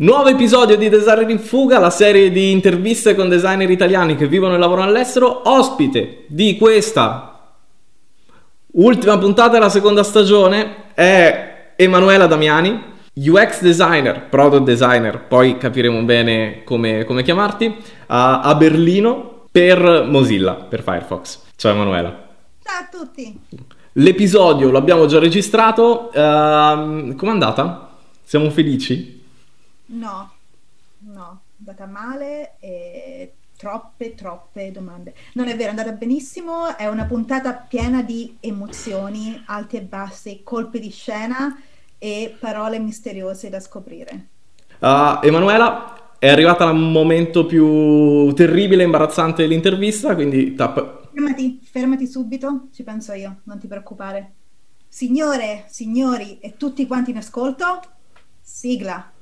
Nuovo episodio di Designer in Fuga, la serie di interviste con designer italiani che vivono e lavorano all'estero. Ospite di questa ultima puntata della seconda stagione è Emanuela Damiani, UX designer, product designer, poi capiremo bene come, come chiamarti, a, a Berlino per Mozilla, per Firefox. Ciao Emanuela. Ciao a tutti. L'episodio l'abbiamo già registrato, uh, com'è andata? Siamo felici? No, no, è andata male e troppe, troppe domande. Non è vero, è andata benissimo, è una puntata piena di emozioni, alti e bassi, colpi di scena e parole misteriose da scoprire. Uh, Emanuela, è arrivata al momento più terribile e imbarazzante dell'intervista, quindi tappa... Fermati, fermati subito, ci penso io, non ti preoccupare. Signore, signori e tutti quanti in ascolto, sigla.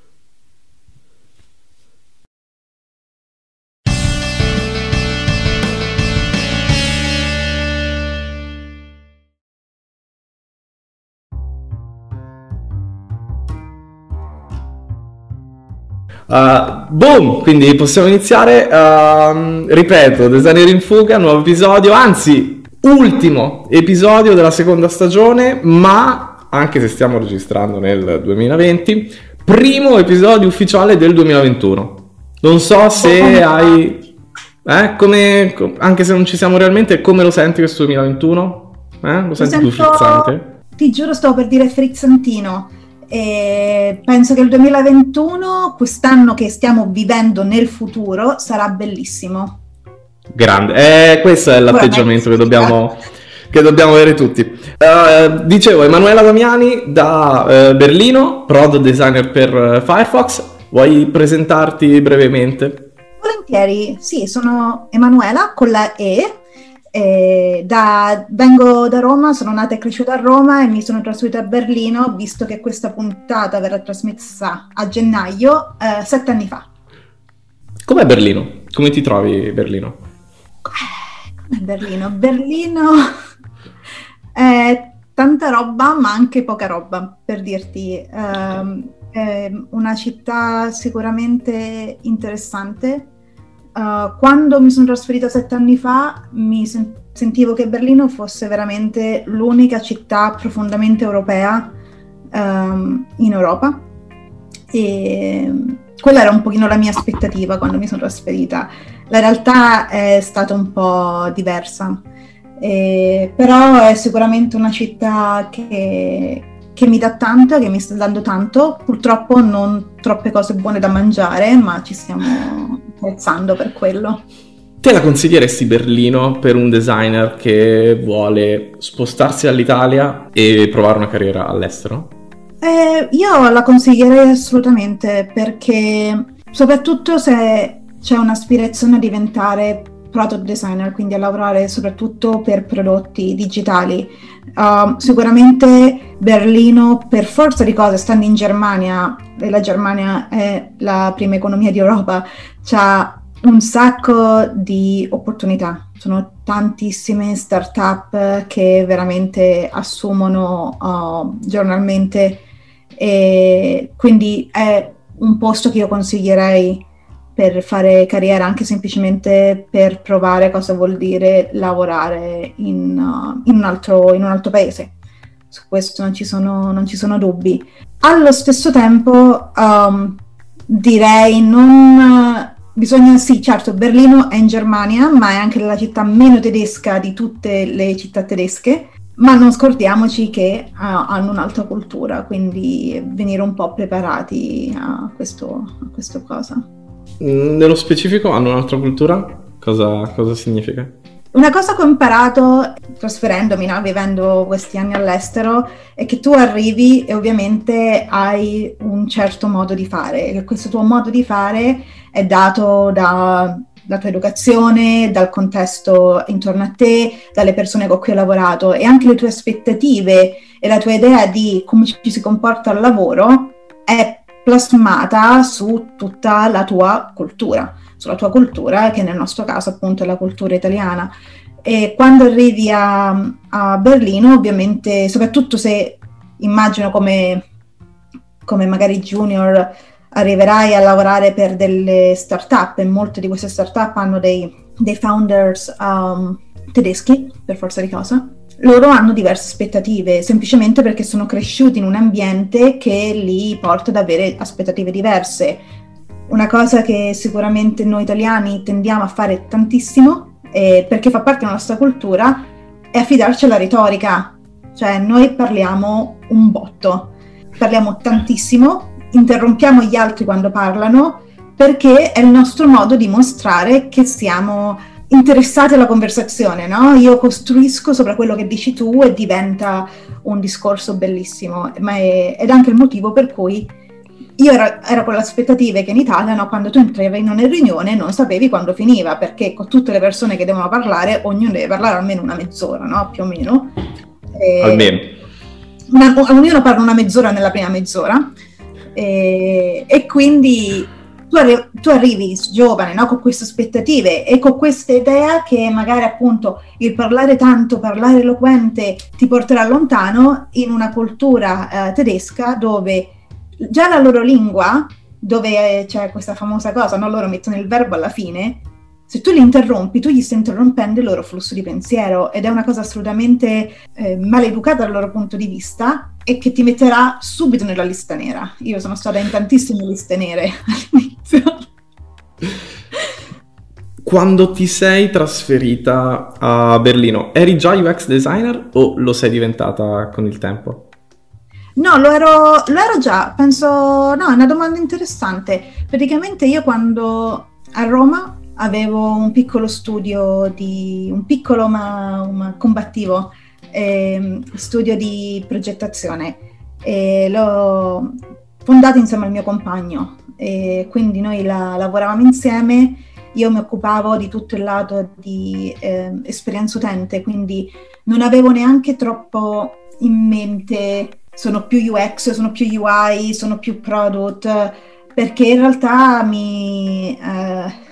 Uh, boom, quindi possiamo iniziare. Uh, ripeto, Designer in fuga, nuovo episodio, anzi, ultimo episodio della seconda stagione, ma anche se stiamo registrando nel 2020, primo episodio ufficiale del 2021. Non so se hai... Eh, come, anche se non ci siamo realmente, come lo senti questo 2021? Eh? Lo senti più frizzante? Ti giuro, stavo per dire frizzantino e penso che il 2021, quest'anno che stiamo vivendo nel futuro, sarà bellissimo. Grande, eh, questo è l'atteggiamento che dobbiamo, che dobbiamo, avere tutti. Uh, dicevo, Emanuela Damiani da uh, Berlino, product designer per uh, Firefox. Vuoi presentarti brevemente? Volentieri, sì, sono Emanuela con la E eh, da, vengo da Roma, sono nata e cresciuta a Roma e mi sono trasferita a Berlino, visto che questa puntata verrà trasmessa a gennaio, eh, sette anni fa. Com'è Berlino? Come ti trovi Berlino? Com'è Berlino? Berlino è tanta roba, ma anche poca roba, per dirti. Um, è una città sicuramente interessante, Uh, quando mi sono trasferita sette anni fa mi sen- sentivo che Berlino fosse veramente l'unica città profondamente europea um, in Europa. E quella era un pochino la mia aspettativa quando mi sono trasferita. La realtà è stata un po' diversa, e, però è sicuramente una città che, che mi dà tanto, che mi sta dando tanto, purtroppo non troppe cose buone da mangiare, ma ci stiamo apprezzando per quello. Te la consiglieresti Berlino per un designer che vuole spostarsi all'Italia e provare una carriera all'estero? Eh, io la consiglierei assolutamente perché soprattutto se c'è un'aspirazione a diventare product designer, quindi a lavorare soprattutto per prodotti digitali. Uh, sicuramente Berlino, per forza di cose, stando in Germania, e la Germania è la prima economia di Europa, ha un sacco di opportunità. Sono tantissime start-up che veramente assumono uh, giornalmente e quindi è un posto che io consiglierei per fare carriera, anche semplicemente per provare cosa vuol dire lavorare in, uh, in, un, altro, in un, altro, paese. Su questo non ci sono, non ci sono dubbi. Allo stesso tempo, um, direi non. Bisogna, sì, certo, Berlino è in Germania, ma è anche la città meno tedesca di tutte le città tedesche, ma non scordiamoci che uh, hanno un'altra cultura, quindi venire un po' preparati a questo, a questo cosa. Mm, nello specifico hanno un'altra cultura? Cosa, cosa significa? Una cosa che ho imparato trasferendomi, no? vivendo questi anni all'estero, è che tu arrivi e ovviamente hai un certo modo di fare, e questo tuo modo di fare è dato da, dalla tua educazione, dal contesto intorno a te, dalle persone con cui hai lavorato e anche le tue aspettative e la tua idea di come ci si comporta al lavoro è plasmata su tutta la tua cultura, sulla tua cultura, che nel nostro caso appunto è la cultura italiana. E quando arrivi a, a Berlino, ovviamente, soprattutto se immagino come, come magari junior, arriverai a lavorare per delle start-up e molte di queste start-up hanno dei, dei founders um, tedeschi, per forza di cosa, loro hanno diverse aspettative, semplicemente perché sono cresciuti in un ambiente che li porta ad avere aspettative diverse. Una cosa che sicuramente noi italiani tendiamo a fare tantissimo, eh, perché fa parte della nostra cultura, è affidarci alla retorica. Cioè noi parliamo un botto, parliamo tantissimo, interrompiamo gli altri quando parlano, perché è il nostro modo di mostrare che stiamo interessati alla conversazione, no? Io costruisco sopra quello che dici tu e diventa un discorso bellissimo, ma è, ed è anche il motivo per cui io ero, ero con le aspettative che in Italia, no, quando tu entravi in una riunione non sapevi quando finiva, perché con tutte le persone che devono parlare, ognuno deve parlare almeno una mezz'ora, no? Più o meno. E, almeno. Una, ognuno parla una mezz'ora nella prima mezz'ora. E, e quindi tu, arri- tu arrivi giovane no? con queste aspettative e con questa idea che magari appunto il parlare tanto, parlare eloquente ti porterà lontano in una cultura eh, tedesca dove già la loro lingua, dove c'è questa famosa cosa, no? loro mettono il verbo alla fine, se tu li interrompi, tu gli stai interrompendo il loro flusso di pensiero ed è una cosa assolutamente eh, maleducata dal loro punto di vista e che ti metterà subito nella lista nera. Io sono stata in tantissime liste nere all'inizio. Quando ti sei trasferita a Berlino, eri già UX designer o lo sei diventata con il tempo? No, lo ero, lo ero già, penso, no, è una domanda interessante. Praticamente io quando a Roma avevo un piccolo studio di, un piccolo ma, ma combattivo eh, studio di progettazione. E l'ho fondato insieme al mio compagno. E quindi noi la, lavoravamo insieme. Io mi occupavo di tutto il lato di eh, esperienza utente quindi non avevo neanche troppo in mente sono più UX, sono più UI, sono più product perché in realtà mi eh,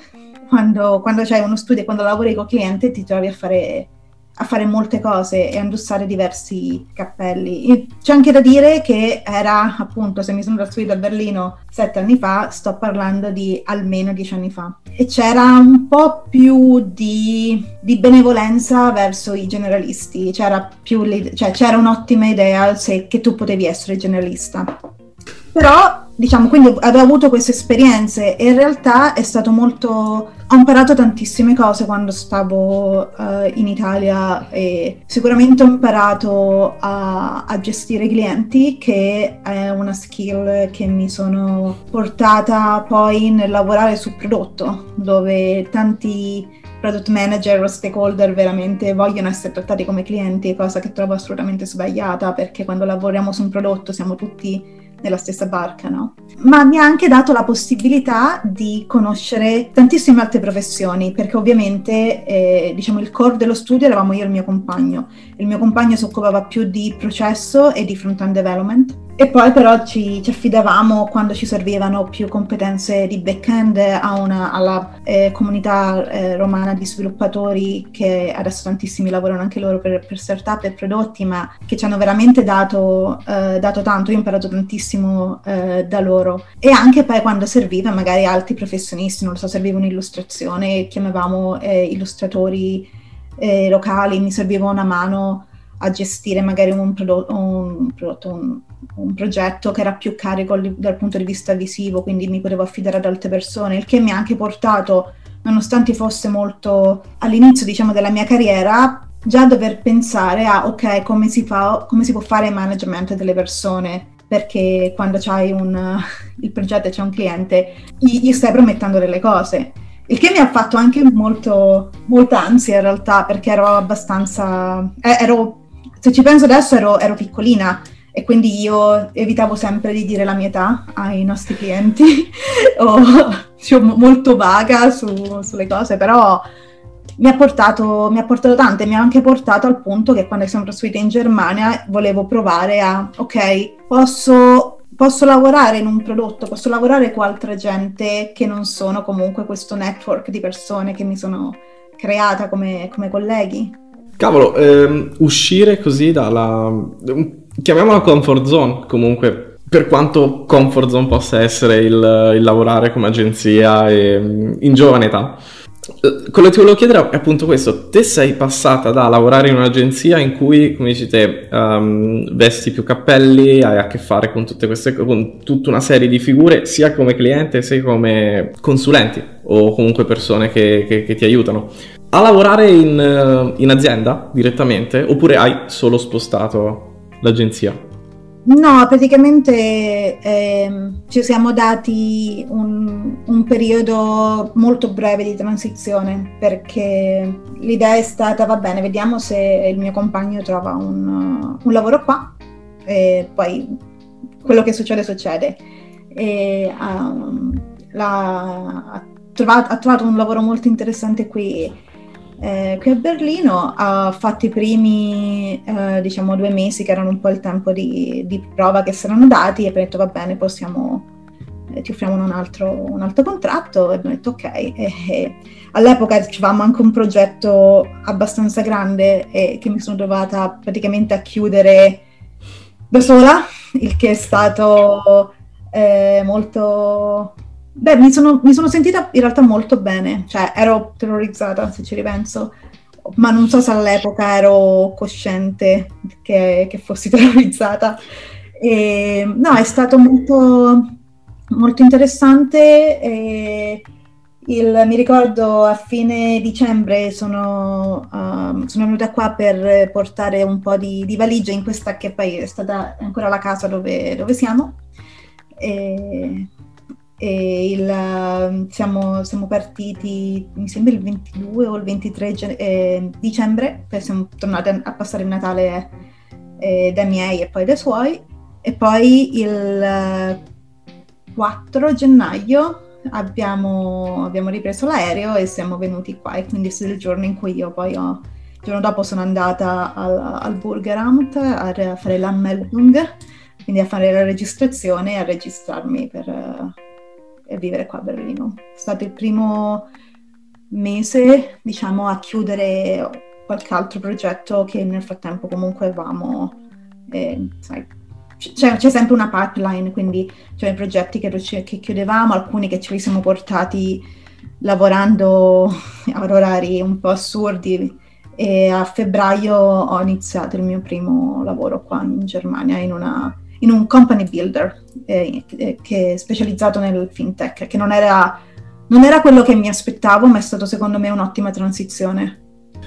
quando, quando c'hai uno studio quando lavori con cliente ti trovi a fare, a fare molte cose e a indossare diversi cappelli. C'è anche da dire che era appunto, se mi sono trasferita a Berlino sette anni fa, sto parlando di almeno dieci anni fa. E c'era un po' più di, di benevolenza verso i generalisti, c'era, più, cioè, c'era un'ottima idea se, che tu potevi essere generalista. Però diciamo, quindi avevo avuto queste esperienze e in realtà è stato molto... ho imparato tantissime cose quando stavo uh, in Italia e sicuramente ho imparato a, a, gestire i clienti che è una skill che mi sono portata poi nel lavorare sul prodotto dove tanti product manager o stakeholder veramente vogliono essere trattati come clienti, cosa che trovo assolutamente sbagliata perché quando lavoriamo su un prodotto siamo tutti nella stessa barca, no? Ma mi ha anche dato la possibilità di conoscere tantissime altre professioni, perché ovviamente eh, diciamo il core dello studio eravamo io e il mio compagno. Il mio compagno si occupava più di processo e di front-end development e poi però ci, ci, affidavamo quando ci servivano più competenze di back-end una, alla eh, comunità eh, romana di sviluppatori che adesso tantissimi lavorano anche loro per, per startup e prodotti, ma che ci hanno veramente dato, eh, dato tanto, io ho imparato tantissimo eh, da loro. E anche poi quando serviva magari altri professionisti, non lo so, serviva un'illustrazione, chiamavamo eh, illustratori eh, locali, mi serviva una mano a gestire magari un, prodo- un, prodotto, un, un, progetto che era più carico dal punto di vista visivo, quindi mi potevo affidare ad altre persone, il che mi ha anche portato, nonostante fosse molto all'inizio diciamo della mia carriera, già a dover pensare a ok, come si, fa, come si può fare il management delle persone, perché quando c'hai un, il progetto e c'è un cliente, gli, gli stai promettendo delle cose. Il che mi ha fatto anche molto, molta ansia in realtà perché ero abbastanza eh, ero se ci penso adesso ero, ero, piccolina e quindi io evitavo sempre di dire la mia età ai nostri clienti, o diciamo, molto vaga su, sulle cose, però mi ha, portato, mi ha portato tanto e mi ha anche portato al punto che quando sono trasferita in Germania volevo provare a, ok, posso posso lavorare in un prodotto, posso lavorare con altra gente che non sono comunque questo network di persone che mi sono creata come, come colleghi. Cavolo, ehm, uscire così dalla... chiamiamola comfort zone comunque, per quanto comfort zone possa essere il, il lavorare come agenzia e, in giovane età. Eh, quello che ti volevo chiedere è appunto questo, te sei passata da lavorare in un'agenzia in cui, come dici te, um, vesti più cappelli, hai a che fare con tutte queste con tutta una serie di figure, sia come cliente sia come consulenti o comunque persone che, che, che ti aiutano. A lavorare in, eh, in azienda direttamente oppure hai solo spostato l'agenzia? No, praticamente eh, ci siamo dati un, un, periodo molto breve di transizione perché l'idea è stata, va bene, vediamo se il mio compagno trova un, un lavoro qua e poi quello che succede succede. E, um, la, ha, trovato, ha trovato un lavoro molto interessante qui eh, qui a Berlino ha fatto i primi eh, diciamo due mesi che erano un po' il tempo di, di prova che si erano dati e abbiamo detto va bene possiamo eh, ti offriamo un altro, un altro, contratto. E abbiamo detto ok. E, e all'epoca avevamo anche un progetto abbastanza grande e che mi sono trovata praticamente a chiudere da sola il che è stato eh, molto Beh, mi sono, mi sono, sentita in realtà molto bene, cioè ero terrorizzata se ci ripenso, ma non so se all'epoca ero cosciente che, che fossi terrorizzata. E, no, è stato molto, molto interessante. Il, mi ricordo a fine dicembre sono, um, sono, venuta qua per portare un po' di, di, valigie in questa che poi è stata ancora la casa dove, dove siamo. E il, siamo, siamo, partiti, mi sembra il 22 o il 23 eh, dicembre, poi siamo tornati a, passare il Natale eh, dai miei e poi dai suoi, e poi il 4 gennaio abbiamo, abbiamo ripreso l'aereo e siamo venuti qua, e quindi è il giorno in cui io poi ho, il giorno dopo sono andata al, al Burgeramt a fare l'anmeldung, quindi a fare la registrazione e a registrarmi per e vivere qua a Berlino. È stato il primo mese, diciamo, a chiudere qualche altro progetto che nel frattempo comunque avevamo, eh, sai, c'è, c'è, sempre una pipeline, quindi c'erano progetti che, che, chiudevamo, alcuni che ce li siamo portati lavorando a orari un po' assurdi e a febbraio ho iniziato il mio primo lavoro qua in Germania in una in un company builder eh, che è specializzato nel fintech, che non era, non era quello che mi aspettavo, ma è stato secondo me un'ottima transizione.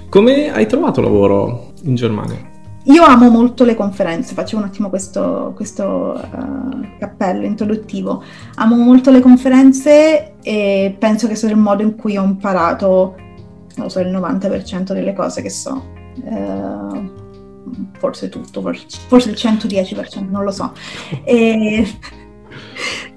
Come hai trovato lavoro in Germania? Io amo molto le conferenze, faccio un attimo questo, questo uh, cappello introduttivo. Amo molto le conferenze e penso che sia il modo in cui ho imparato, non so, il 90% delle cose che so. Uh, forse tutto, forse il 110%, non lo so. E...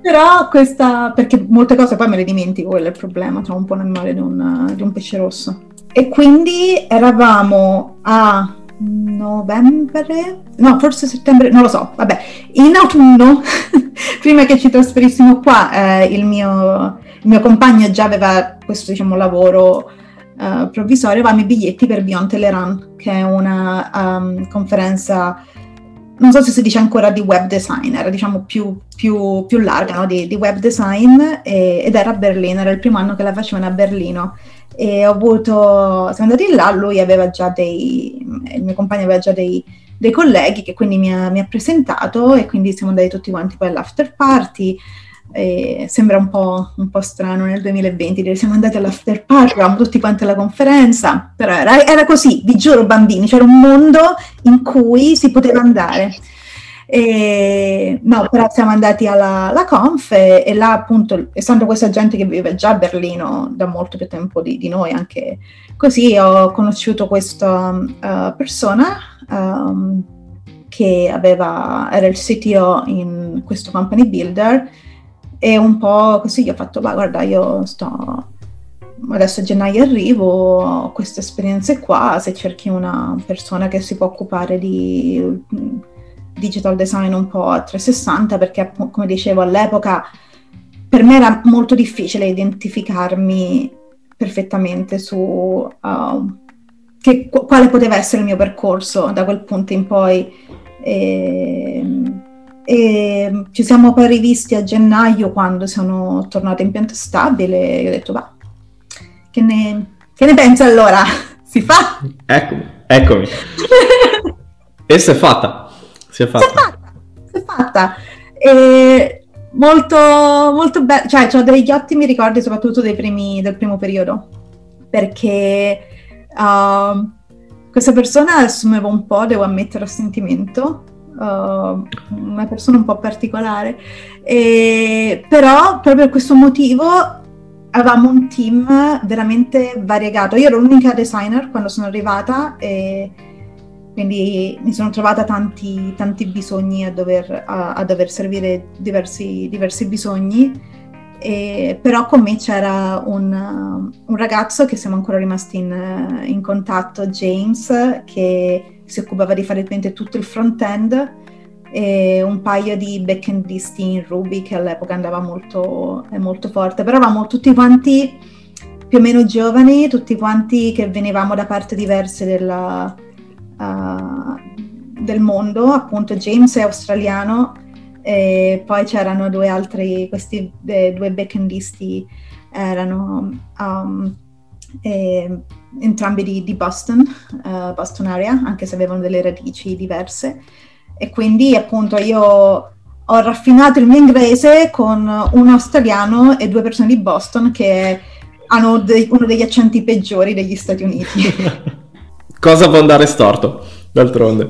Però questa, perché molte cose poi me le dimentico, quello è il problema, tra un po' nel mare di un, di un pesce rosso. E quindi eravamo a novembre, no, forse settembre, non lo so, vabbè, in autunno, prima che ci trasferissimo qua, eh, il, mio, il, mio, compagno già aveva questo, diciamo, lavoro uh, provvisorio avevamo i biglietti per Beyond Teleran, che è una um, conferenza, non so se si dice ancora di web designer, diciamo più, più, più larga, no? di, di, web design, e, ed era a Berlino, era il primo anno che la facevano a Berlino. E ho avuto, siamo andati là, lui aveva già dei, il mio compagno aveva già dei, dei colleghi che quindi mi ha, mi ha, presentato e quindi siamo andati tutti quanti poi all'after party. E sembra un po', un po', strano nel 2020 dire siamo andati all'after party, tutti quanti alla conferenza, però era, era, così, vi giuro bambini, c'era un mondo in cui si poteva andare. E, no, però siamo andati alla, alla conf e, e, là appunto, essendo questa gente che vive già a Berlino da molto più tempo di, di noi, anche così ho conosciuto questa uh, persona um, che aveva, era il CTO in questo company builder e un po' così gli ho fatto, ma guarda, io sto adesso a gennaio arrivo, ho queste esperienze qua, se cerchi una persona che si può occupare di mm, digital design un po' a 360, perché come dicevo all'epoca per me era molto difficile identificarmi perfettamente su uh, che, quale poteva essere il mio percorso da quel punto in poi. E, ehm, E ci siamo poi rivisti a gennaio quando sono tornata in pianta stabile e ho detto va, che ne, che ne pensi allora? Si fa? Eccomi, eccomi. e si è fatta. Si è fatta. Si è fatta. Si è fatta. E molto, molto bello, cioè ho degli ottimi ricordi soprattutto primi, del primo periodo, perché uh, questa persona assumeva un po', devo ammettere, a sentimento, uh, una persona un po' particolare, e, però proprio per questo motivo avevamo un team veramente variegato. Io ero l'unica designer quando sono arrivata e quindi mi sono trovata tanti, tanti bisogni a dover, a, a dover servire diversi, diversi bisogni. E, però con me c'era un, un, ragazzo che siamo ancora rimasti in, in, contatto, James, che si occupava di fare tutto il front-end e un paio di backendisti in Ruby che all'epoca andava molto, molto forte, però eravamo tutti quanti più o meno giovani, tutti quanti che venivamo da parti diverse della, uh, del mondo, appunto James è australiano e poi c'erano due altri, questi due backendisti erano um, eh, entrambi di, di Boston, uh, Boston area, anche se avevano delle radici diverse e quindi appunto io ho raffinato il mio inglese con un australiano e due persone di Boston che hanno de- uno degli accenti peggiori degli Stati Uniti. Cosa può andare storto, d'altronde?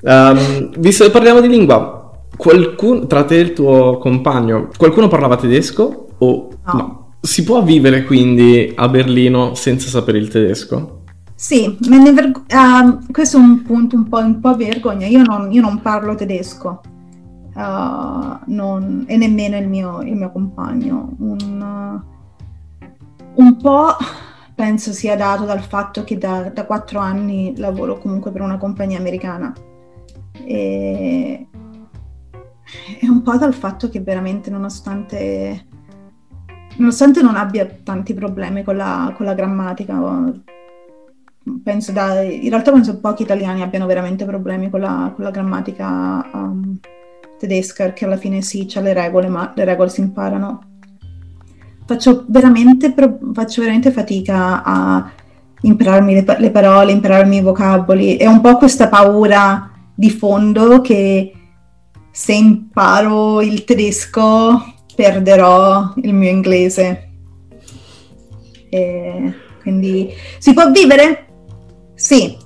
Um, visto che parliamo di lingua, qualcuno, tra te e il tuo compagno, qualcuno parlava tedesco o no? no? Si può vivere quindi a Berlino senza sapere il tedesco? Sì, verg- uh, questo è un punto un po', un po vergogna. Io non, io non, parlo tedesco uh, non, e nemmeno il mio, il mio compagno. Un, uh, un, po' penso sia dato dal fatto che da, quattro anni lavoro comunque per una compagnia americana. E, è un po' dal fatto che veramente nonostante, nonostante non abbia tanti problemi con la, con la grammatica, penso da, in realtà penso pochi italiani abbiano veramente problemi con la, con la grammatica um, tedesca, perché alla fine sì, c'è le regole, ma le regole si imparano. Faccio veramente, faccio veramente fatica a impararmi le, le parole, impararmi i vocaboli. È un po' questa paura di fondo che se imparo il tedesco perderò il mio inglese. E quindi si può vivere? Sì.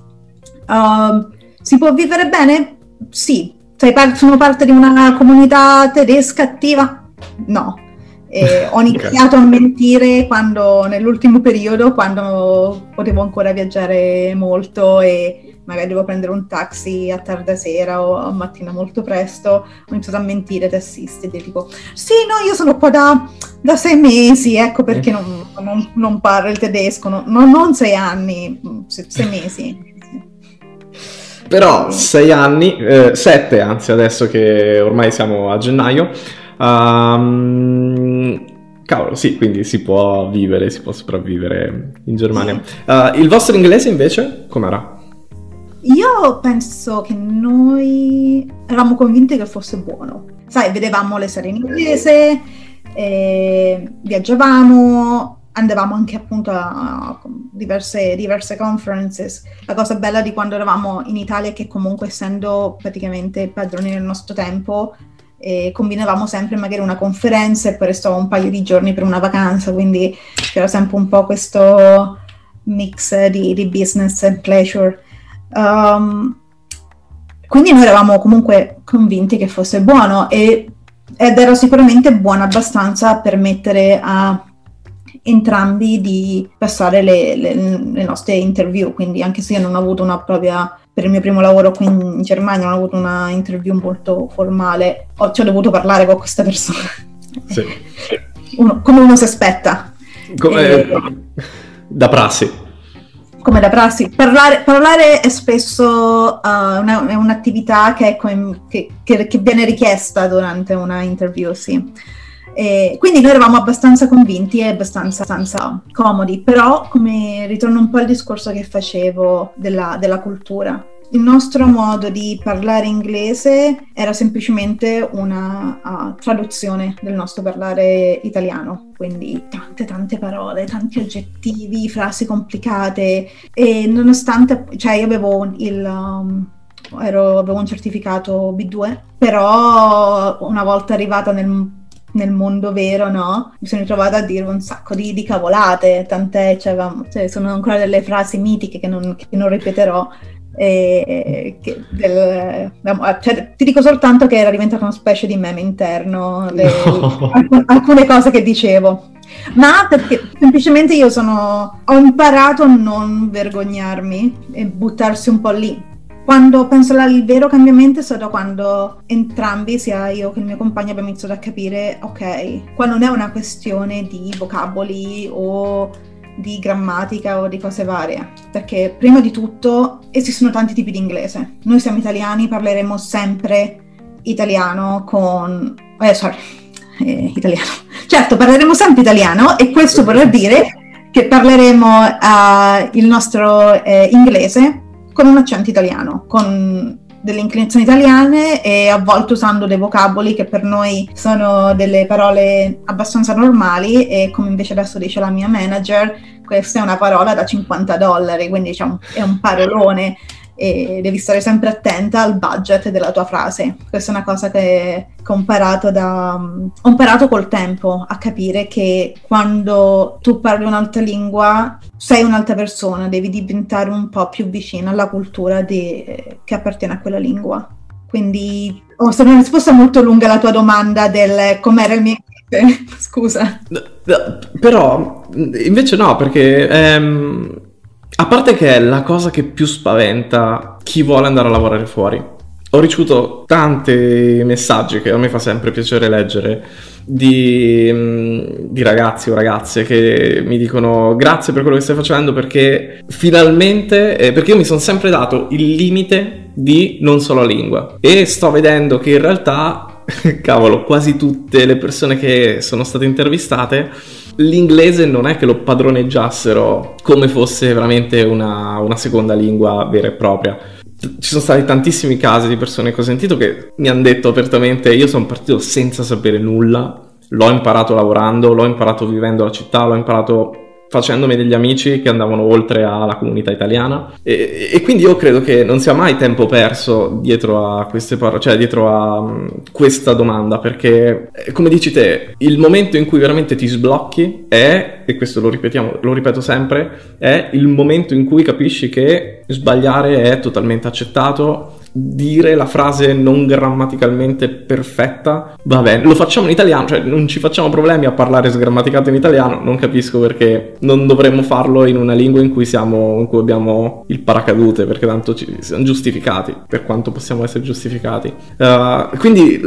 Uh, si può vivere bene? Sì. Par- sono parte di una comunità tedesca attiva? No. E ho iniziato okay. a mentire quando, nell'ultimo periodo, quando potevo ancora viaggiare molto e magari devo prendere un taxi a tarda sera o a mattina molto presto, ho iniziato a mentire ai tassisti, tipo sì, no, io sono qua da, da sei mesi, ecco perché non, non, non parlo il tedesco, no, non sei anni, sei mesi. Però sei anni, eh, sette anzi adesso che ormai siamo a gennaio, um, cavolo sì, quindi si può vivere, si può sopravvivere in Germania. Uh, il vostro inglese invece com'era? Io penso che noi eravamo convinti che fosse buono. Sai, vedevamo le serie in inglese, eh, viaggiavamo, andavamo anche appunto a, diverse, diverse conferences. La cosa bella di quando eravamo in Italia è che comunque essendo praticamente padroni del nostro tempo, eh, combinavamo sempre magari una conferenza e poi restavamo un paio di giorni per una vacanza, quindi c'era sempre un po' questo mix di, di business e pleasure. Um, quindi noi eravamo comunque convinti che fosse buono e, ed era sicuramente buono abbastanza a permettere a entrambi di passare le, le, le, nostre interview, quindi anche se io non ho avuto una propria, per il mio primo lavoro qui in Germania, non ho avuto una interview molto formale, ho, ci ho dovuto parlare con questa persona. Sì. Uno, come uno si aspetta. Come, e, da prassi come da prassi, parlare, parlare è spesso uh, una, è un'attività che, che, che, che, viene richiesta durante una interview, sì. E quindi noi eravamo abbastanza convinti e abbastanza, abbastanza, comodi, però come ritorno un po' al discorso che facevo della, della cultura, il nostro modo di parlare inglese era semplicemente una uh, traduzione del nostro parlare italiano, quindi tante tante parole, tanti aggettivi, frasi complicate e nonostante, cioè io avevo il... Um, ero, avevo un certificato B2, però una volta arrivata nel, nel mondo vero, no? Mi sono ritrovata a dire un sacco di, di cavolate, tant'è, cioè, cioè, sono ancora delle frasi mitiche che non, che non ripeterò. E, del, cioè, ti dico soltanto che era diventata una specie di meme interno, le, no. alc- alcune cose che dicevo. Ma perché semplicemente io sono, ho imparato a non vergognarmi e buttarsi un po' lì quando penso al vero cambiamento è stato quando entrambi, sia io che il mio compagno, abbiamo iniziato a capire, ok, qua non è una questione di vocaboli o di grammatica o di cose varie, perché prima di tutto esistono tanti tipi di inglese. Noi siamo italiani, parleremo sempre italiano con... Eh, sorry, eh, italiano. Certo, parleremo sempre italiano e questo vorrà dire che parleremo uh, il nostro eh, inglese con un accento italiano, con delle inclinazioni italiane e a volte usando dei vocaboli che per noi sono delle parole abbastanza normali e come invece adesso dice la mia manager, questa è una parola da 50 dollari, quindi diciamo è un parolone e devi stare sempre attenta al budget della tua frase. Questa è una cosa che, ho imparato, da, ho imparato col tempo a capire che quando tu parli un'altra lingua sei un'altra persona, devi diventare un po' più vicino alla cultura di, che appartiene a quella lingua. Quindi ho oh, stata una risposta molto lunga alla tua domanda del com'era il mio Scusa. Però invece no, perché ehm, a parte che è la cosa che più spaventa chi vuole andare a lavorare fuori. Ho ricevuto tanti messaggi che a me fa sempre piacere leggere di, mm, di, ragazzi o ragazze che mi dicono grazie per quello che stai facendo perché finalmente, eh, perché io mi sono sempre dato il limite di non solo lingua e sto vedendo che in realtà, cavolo, quasi tutte le persone che sono state intervistate l'inglese non è che lo padroneggiassero come fosse veramente una, una seconda lingua vera e propria. Ci sono stati tantissimi casi di persone che ho sentito che mi hanno detto apertamente io sono partito senza sapere nulla, l'ho imparato lavorando, l'ho imparato vivendo la città, l'ho imparato facendomi degli amici che andavano oltre alla comunità italiana. E, e, quindi io credo che non sia mai tempo perso dietro a queste parole, cioè dietro a um, questa domanda perché eh, come dici te il momento in cui veramente ti sblocchi è, e questo lo ripetiamo, lo ripeto sempre, è il momento in cui capisci che sbagliare è totalmente accettato dire la frase non grammaticalmente perfetta, va bene, lo facciamo in italiano, cioè non ci facciamo problemi a parlare sgrammaticato in italiano, non capisco perché non dovremmo farlo in una lingua in cui siamo, in cui abbiamo il paracadute, perché tanto ci siamo giustificati, per quanto possiamo essere giustificati. Uh, quindi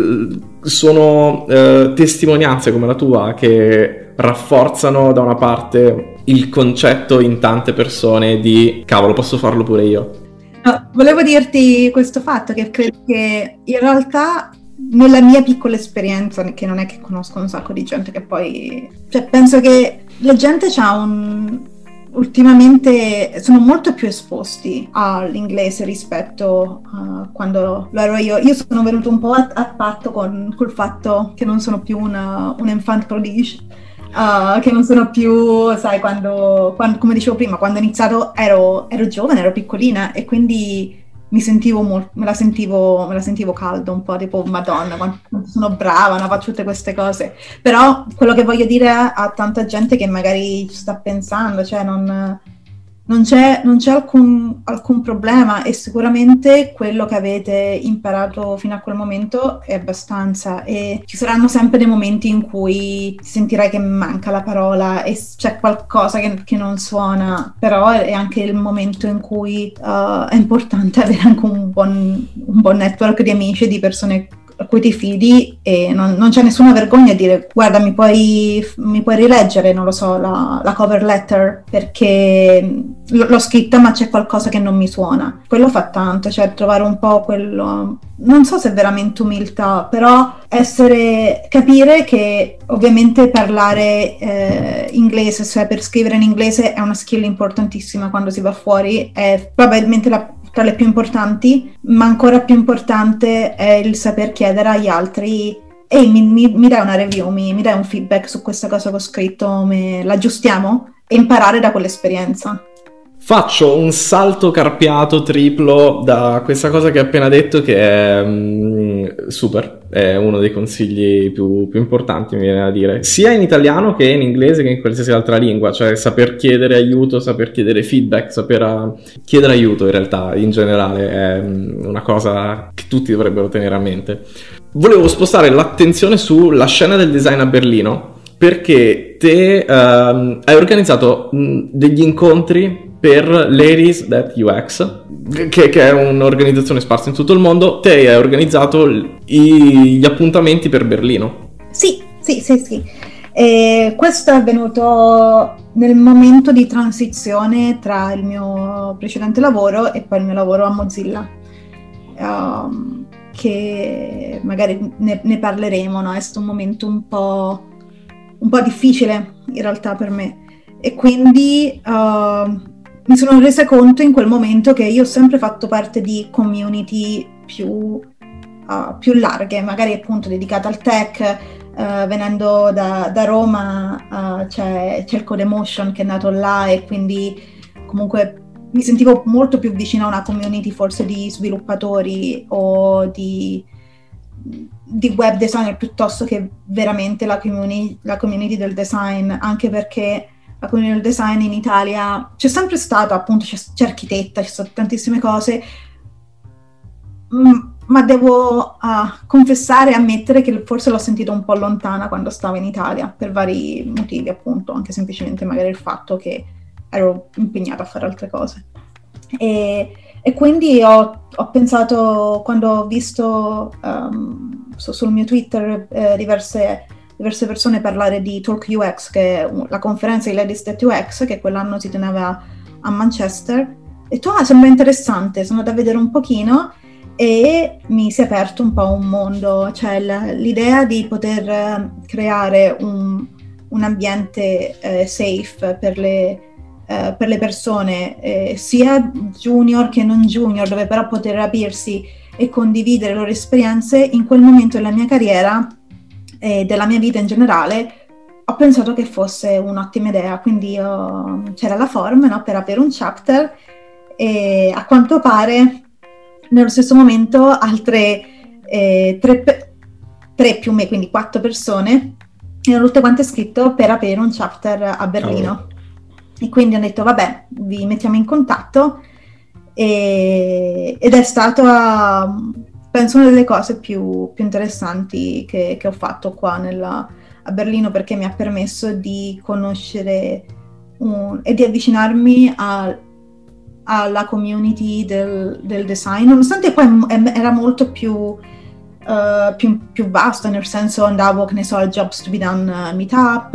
sono uh, testimonianze come la tua che rafforzano da una parte il concetto in tante persone di cavolo posso farlo pure io No, volevo dirti questo fatto che credo che in realtà nella mia piccola esperienza, che non è che conosco un sacco di gente che poi... Cioè, penso che la gente ha un... Ultimamente sono molto più esposti all'inglese rispetto a quando lo ero io. Io sono venuto un po' a, a patto con col fatto che non sono più una, un enfant prodige uh, che non sono più, sai, quando, quando, come dicevo prima, quando ho iniziato ero, ero giovane, ero piccolina e quindi mi sentivo molto, me la sentivo, me la sentivo caldo, un po' tipo Madonna, quanto sono brava, no, faccio tutte queste cose. Però quello che voglio dire a, tanta gente che magari ci sta pensando, cioè non non c'è, non c'è alcun, alcun, problema e sicuramente quello che avete imparato fino a quel momento è abbastanza e ci saranno sempre dei momenti in cui sentirai che manca la parola e c'è qualcosa che, che non suona, però è anche il momento in cui uh, è importante avere anche un buon, un buon network di amici e di persone a cui ti fidi e non, non, c'è nessuna vergogna a dire guarda mi puoi, mi puoi rileggere, non lo so, la, la cover letter perché l'ho scritta ma c'è qualcosa che non mi suona. Quello fa tanto, cioè trovare un po' quello, non so se è veramente umiltà, però essere, capire che ovviamente parlare eh, inglese, cioè per scrivere in inglese è una skill importantissima quando si va fuori, è probabilmente la tra le più importanti, ma ancora più importante è il saper chiedere agli altri ehi mi, mi, mi dai una review, mi, mi, dai un feedback su questa cosa che ho scritto, me, l'aggiustiamo e imparare da quell'esperienza. Faccio un salto carpiato triplo da questa cosa che hai appena detto che è mm, super, è uno dei consigli più, più, importanti mi viene da dire, sia in italiano che in inglese che in qualsiasi altra lingua, cioè saper chiedere aiuto, saper chiedere feedback, saper uh, chiedere aiuto in realtà in generale è mm, una cosa che tutti dovrebbero tenere a mente. Volevo spostare l'attenzione sulla scena del design a Berlino perché te uh, hai organizzato mm, degli incontri per Ladies That UX, che, che, è un'organizzazione sparsa in tutto il mondo. Te hai organizzato i, gli appuntamenti per Berlino. Sì, sì, sì, sì. E questo è avvenuto nel momento di transizione tra il mio precedente lavoro e poi il mio lavoro a Mozilla. Um, che magari ne, ne parleremo, no? è stato un momento un po', un po', difficile in realtà per me e quindi uh, mi sono resa conto in quel momento che io ho sempre fatto parte di community più, uh, più larghe, magari appunto dedicate al tech. Uh, venendo da, da Roma uh, c'è, c'è il Codemotion che è nato là e quindi comunque mi sentivo molto più vicina a una community forse di sviluppatori o di, di web designer piuttosto che veramente la community, la community del design, anche perché community del design in Italia c'è sempre stata, appunto, c'è, c'è architetta, ci sono tantissime cose, mm, ma devo uh, confessare e ammettere che forse l'ho sentito un po' lontana quando stavo in Italia, per vari motivi, appunto, anche semplicemente magari il fatto che ero impegnata a fare altre cose. E, e quindi ho, ho, pensato, quando ho visto um, su, sul mio Twitter eh, diverse diverse persone parlare di Talk UX, che è la conferenza di Ladies That UX, che quell'anno si teneva a Manchester. E detto, ah, sembra interessante, sono andata a vedere un pochino e mi si è aperto un po' un mondo, cioè l'idea di poter eh, creare un, un ambiente eh, safe per le, eh, per le persone, eh, sia junior che non junior, dove però poter aprirsi e condividere le loro esperienze, in quel momento della mia carriera e della mia vita in generale, ho pensato che fosse un'ottima idea, quindi ho, c'era la form no, per aprire un chapter e a quanto pare nello stesso momento altre eh, tre, tre, più me, quindi quattro persone, erano tutte quante iscritte per aprire un chapter a Berlino. Oh. E quindi ho detto, vabbè, vi mettiamo in contatto e, ed è stato penso una delle cose più, più interessanti che, che, ho fatto qua nella, a Berlino perché mi ha permesso di conoscere un, e di avvicinarmi a, alla community del, del, design, nonostante poi era molto più, uh, più, più, vasto, nel senso andavo, che ne so, al Jobs to be Done meetup,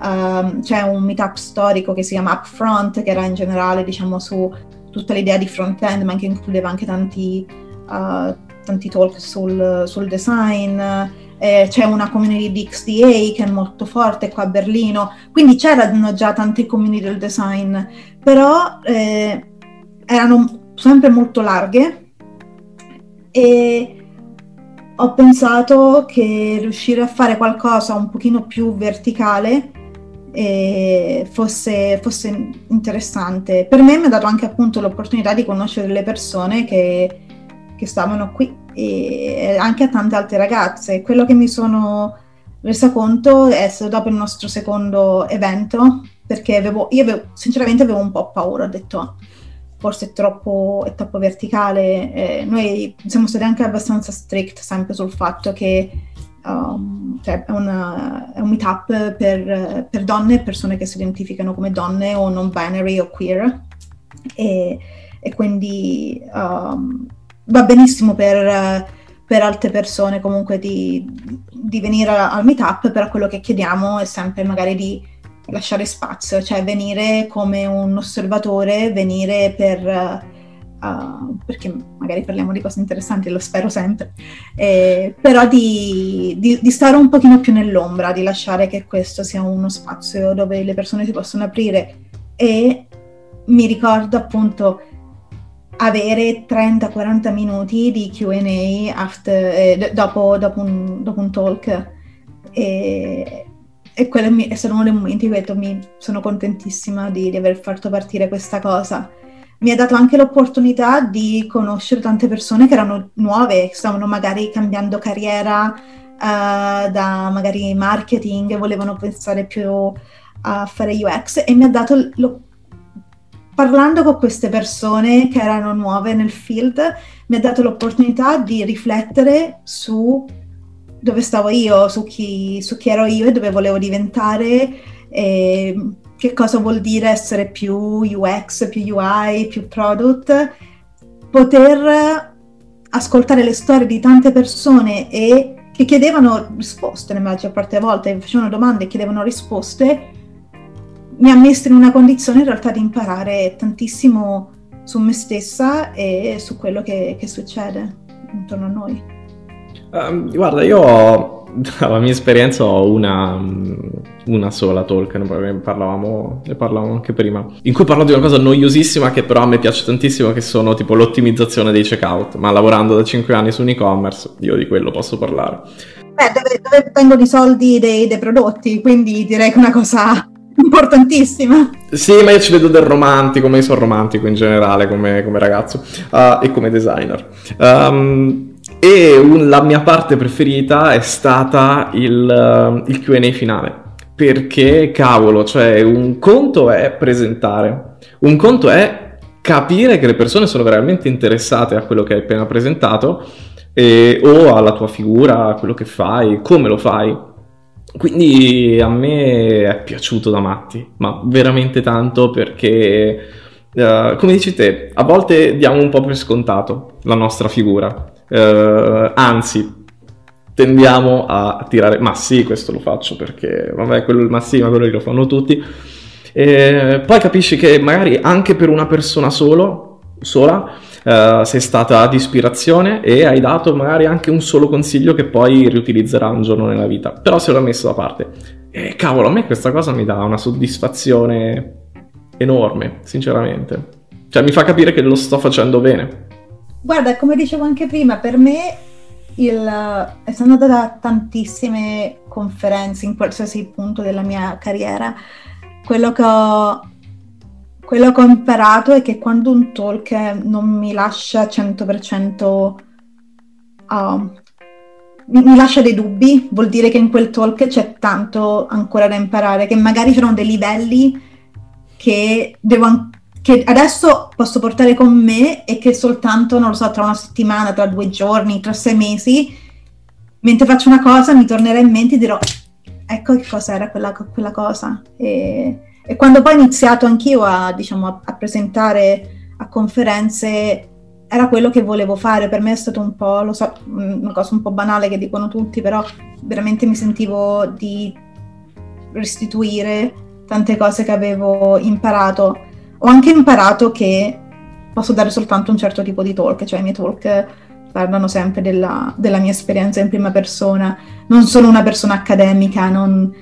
uh, c'è un meetup storico che si chiama Upfront, che era in generale, diciamo, su tutta l'idea di front-end, ma che includeva anche tanti uh, tanti talk sul, sul design, eh, c'è una community di XDA che è molto forte qua a Berlino, quindi c'erano già tante community del design, però eh, erano sempre molto larghe e ho pensato che riuscire a fare qualcosa un pochino più verticale eh, fosse, fosse, interessante. Per me mi ha dato anche appunto l'opportunità di conoscere delle persone che che stavano qui e anche a tante altre ragazze. Quello che mi sono resa conto è stato dopo il nostro secondo evento, perché avevo, io avevo, sinceramente avevo un po' paura, ho detto forse è troppo, è troppo verticale. Eh, noi siamo stati anche abbastanza strict sempre sul fatto che um, cioè è, una, è, un meetup per, per, donne e persone che si identificano come donne o non binary o queer. E, e quindi um, va benissimo per, per altre persone comunque di, di, venire al meetup, però quello che chiediamo è sempre magari di lasciare spazio, cioè venire come un osservatore, venire per... Uh, perché magari parliamo di cose interessanti, lo spero sempre, eh, però di, di, di, stare un pochino più nell'ombra, di lasciare che questo sia uno spazio dove le persone si possono aprire. E mi ricordo appunto avere 30-40 minuti di QA after, eh, dopo, dopo, un, dopo, un, talk. E, e quello mi, è stato uno dei momenti in cui mi sono contentissima di, di aver fatto partire questa cosa. Mi ha dato anche l'opportunità di conoscere tante persone che erano nuove, che stavano magari cambiando carriera uh, da magari marketing, volevano pensare più a fare UX e mi ha dato l'opportunità parlando con queste persone che erano nuove nel field, mi ha dato l'opportunità di riflettere su dove stavo io, su chi, su chi ero io e dove volevo diventare, che cosa vuol dire essere più UX, più UI, più product, poter ascoltare le storie di tante persone e che chiedevano risposte nella maggior parte delle volte, facevano domande e chiedevano risposte mi ha messo in una condizione in realtà di imparare tantissimo su me stessa e su quello che, che succede intorno a noi. Um, guarda, io dalla mia esperienza ho una, una sola talk, ne parlavamo, ne parlavamo anche prima, in cui parlo di una cosa noiosissima che però a me piace tantissimo, che sono tipo l'ottimizzazione dei checkout, ma lavorando da 5 anni su un e-commerce, io di quello posso parlare. Beh, dove, dove vengono i soldi dei, dei prodotti, quindi direi che è una cosa importantissima. Sì, ma io ci vedo del romantico, ma io sono romantico in generale come, come ragazzo uh, e come designer. Um, e un, la mia parte preferita è stata il, uh, il QA finale. Perché, cavolo, cioè un conto è presentare, un conto è capire che le persone sono veramente interessate a quello che hai appena presentato e, o alla tua figura, a quello che fai, come lo fai quindi a me è piaciuto da matti, ma veramente tanto perché, uh, come dici te, a volte diamo un po' per scontato la nostra figura, uh, anzi tendiamo a tirare, ma sì, questo lo faccio perché, vabbè, quello, ma sì, ma quello lo fanno tutti. E poi capisci che magari anche per una persona solo, sola, uh, sei stata di ispirazione e hai dato magari anche un solo consiglio che poi riutilizzerà un giorno nella vita, però se l'ho messo da parte. E cavolo, a me questa cosa mi dà una soddisfazione enorme, sinceramente. Cioè mi fa capire che lo sto facendo bene. Guarda, come dicevo anche prima, per me il, essendo andata a tantissime conferenze in qualsiasi punto della mia carriera, quello che ho quello che ho imparato è che quando un talk non mi lascia 100% uh, mi, mi lascia dei dubbi, vuol dire che in quel talk c'è tanto ancora da imparare, che magari c'erano dei livelli che devo che adesso posso portare con me e che soltanto, non lo so, tra una settimana, tra due giorni, tra sei mesi, mentre faccio una cosa mi tornerà in mente e dirò ecco che cos'era quella, quella cosa. E, e quando poi ho iniziato anch'io a, diciamo, a, a presentare a conferenze, era quello che volevo fare. Per me è stato un po', lo so, una cosa un po' banale che dicono tutti, però veramente mi sentivo di restituire tante cose che avevo imparato. Ho anche imparato che posso dare soltanto un certo tipo di talk, cioè i miei talk parlano sempre della, della mia esperienza in prima persona. Non sono una persona accademica, non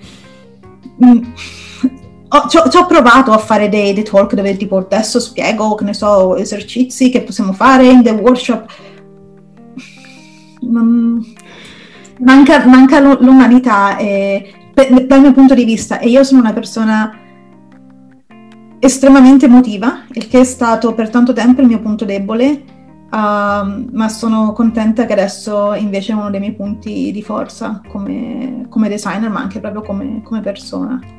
ho, ci, ho, ci, ho, provato a fare dei, dei, talk dove tipo adesso spiego, che ne so, esercizi che possiamo fare in the workshop. manca, manca l'umanità e, per, dal mio punto di vista e io sono una persona estremamente emotiva, il che è stato per tanto tempo il mio punto debole, uh, ma sono contenta che adesso invece è uno dei miei punti di forza come, come designer, ma anche proprio come, come persona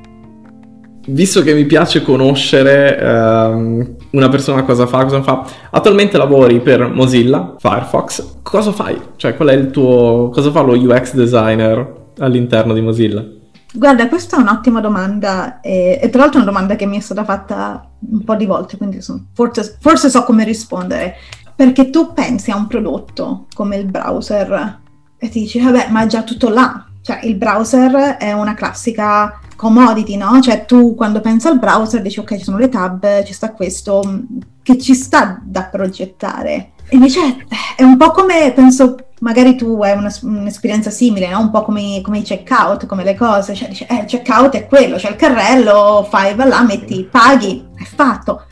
visto che mi piace conoscere um, una persona cosa fa, cosa fa, attualmente lavori per Mozilla, Firefox, cosa fai? Cioè, qual è il tuo, cosa fa lo UX designer all'interno di Mozilla? Guarda, questa è un'ottima domanda e, e, tra l'altro è una domanda che mi è stata fatta un po' di volte, quindi sono, forse, forse so come rispondere. Perché tu pensi a un prodotto come il browser e ti dici, vabbè, ma è già tutto là. Cioè, il browser è una classica commodity, no? Cioè tu quando pensi al browser dici ok ci sono le tab, ci sta questo, mm, che ci sta da progettare. Invece è un po' come, penso, magari tu hai una, un'esperienza simile, no? Un po' come, come i checkout, come le cose, cioè dici, eh, il checkout è quello, c'è il carrello, fai, va là, metti, paghi, è fatto.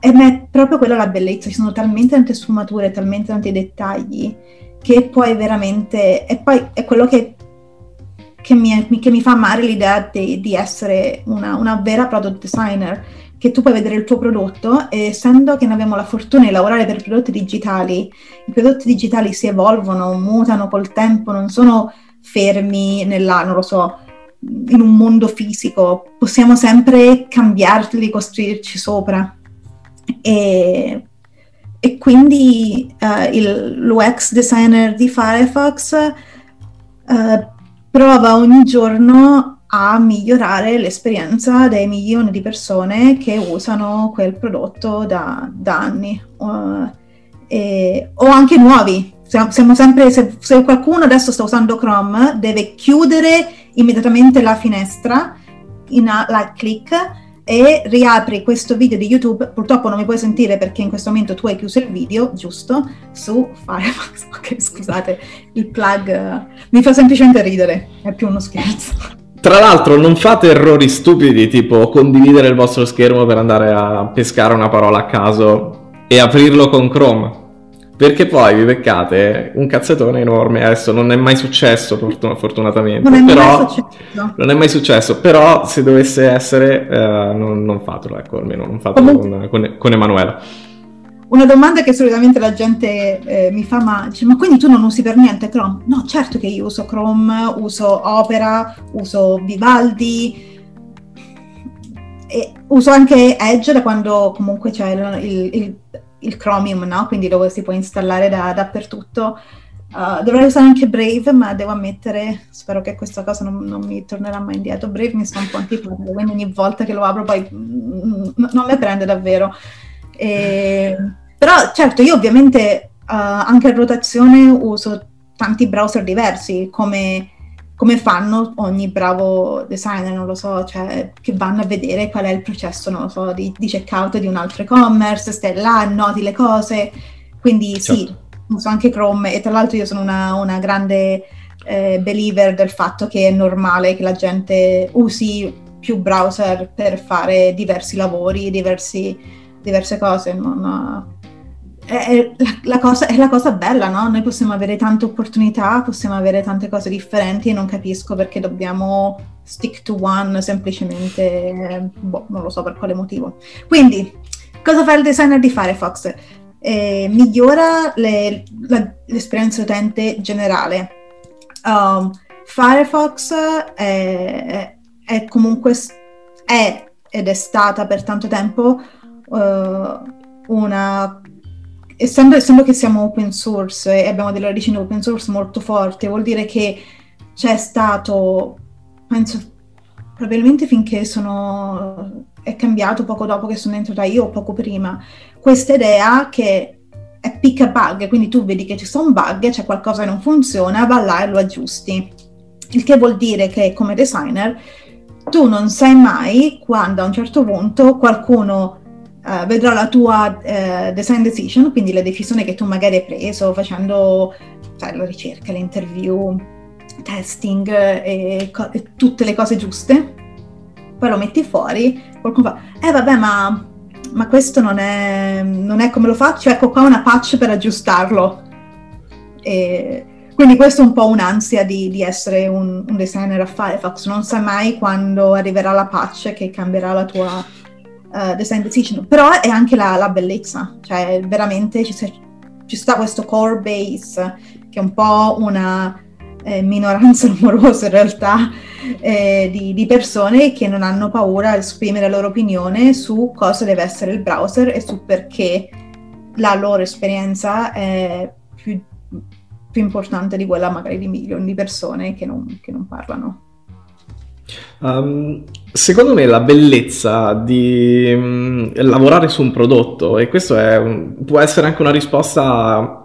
e è proprio quella la bellezza, ci sono talmente tante sfumature, talmente tanti dettagli che poi veramente, e poi è quello che, che, mi, che mi, fa amare l'idea di, di essere una, una, vera product designer, che tu puoi vedere il tuo prodotto e essendo che noi abbiamo la fortuna di lavorare per prodotti digitali, i prodotti digitali si evolvono, mutano col tempo, non sono fermi nella, non lo so, in un mondo fisico, possiamo sempre cambiarli, costruirci sopra. E, e quindi uh, il, l'UX designer di Firefox uh, prova ogni giorno a migliorare l'esperienza dei milioni di persone che usano quel prodotto da, da anni uh, e, o anche nuovi. Siamo sempre, se, se qualcuno adesso sta usando Chrome, deve chiudere immediatamente la finestra in a right click e riapri questo video di YouTube, purtroppo non mi puoi sentire perché in questo momento tu hai chiuso il video, giusto, su Firefox. Ok, scusate, il plug uh, mi fa semplicemente ridere, è più uno scherzo. Tra l'altro non fate errori stupidi tipo condividere il vostro schermo per andare a pescare una parola a caso e aprirlo con Chrome perché poi vi beccate un cazzetone enorme. Adesso non è mai successo, fortun- fortunatamente. Non è però, mai successo. Non è mai successo, però se dovesse essere, eh, non, non, fatelo, ecco, almeno non fatelo con, con, con, Emanuela. Una domanda che solitamente la gente eh, mi fa, ma, dice, ma quindi tu non usi per niente Chrome? No, certo che io uso Chrome, uso Opera, uso Vivaldi, e uso anche Edge da quando comunque c'è il, il, il Chromium, no? quindi dove si può installare da, dappertutto. Uh, dovrei usare anche Brave, ma devo ammettere, spero che questa cosa non, non mi tornerà mai indietro. Brave mi sta un po' antipatico, quindi ogni volta che lo apro poi mm, non mi prende davvero. E, però certo, io ovviamente uh, anche a rotazione uso tanti browser diversi, come come fanno ogni bravo designer, non lo so, cioè che vanno a vedere qual è il processo, non lo so, di, di checkout di un altro e-commerce, stai là, noti le cose, quindi certo. sì, uso anche Chrome e tra l'altro io sono una, una grande eh, believer del fatto che è normale che la gente usi più browser per fare diversi lavori, diversi, diverse cose, non, è, la, cosa, è la cosa bella, no? Noi possiamo avere tante opportunità, possiamo avere tante cose differenti e non capisco perché dobbiamo stick to one semplicemente, boh, non lo so per quale motivo. Quindi, cosa fa il designer di Firefox? Eh, migliora le, la, l'esperienza utente generale. Um, Firefox è, è, comunque è ed è stata per tanto tempo uh, una essendo, essendo, che siamo open source e abbiamo delle radici open source molto forti, vuol dire che c'è stato, penso, probabilmente finché sono, è cambiato poco dopo che sono entrata io o poco prima, questa idea che è pick a bug, quindi tu vedi che ci sono bug, c'è qualcosa che non funziona, va là e lo aggiusti. Il che vuol dire che come designer tu non sai mai quando a un certo punto qualcuno uh, vedrà la tua uh, design decision, quindi la decisione che tu magari hai preso facendo cioè, la ricerca, l'interview, testing e, co- e, tutte le cose giuste, poi lo metti fuori, qualcuno fa, eh vabbè ma, ma questo non è, non è, come lo faccio, ecco qua una patch per aggiustarlo. E, quindi questo è un po' un'ansia di, di essere un, un, designer a Firefox, non sai mai quando arriverà la patch che cambierà la tua uh, design decision, però è anche la, la bellezza, cioè veramente ci, ci, sta questo core base che è un po' una eh, minoranza rumorosa in realtà eh, di, di, persone che non hanno paura a esprimere la loro opinione su cosa deve essere il browser e su perché la loro esperienza è più, più importante di quella magari di milioni di persone che non, che non parlano. Um, secondo me la bellezza di um, lavorare su un prodotto, e questo un, può essere anche una risposta a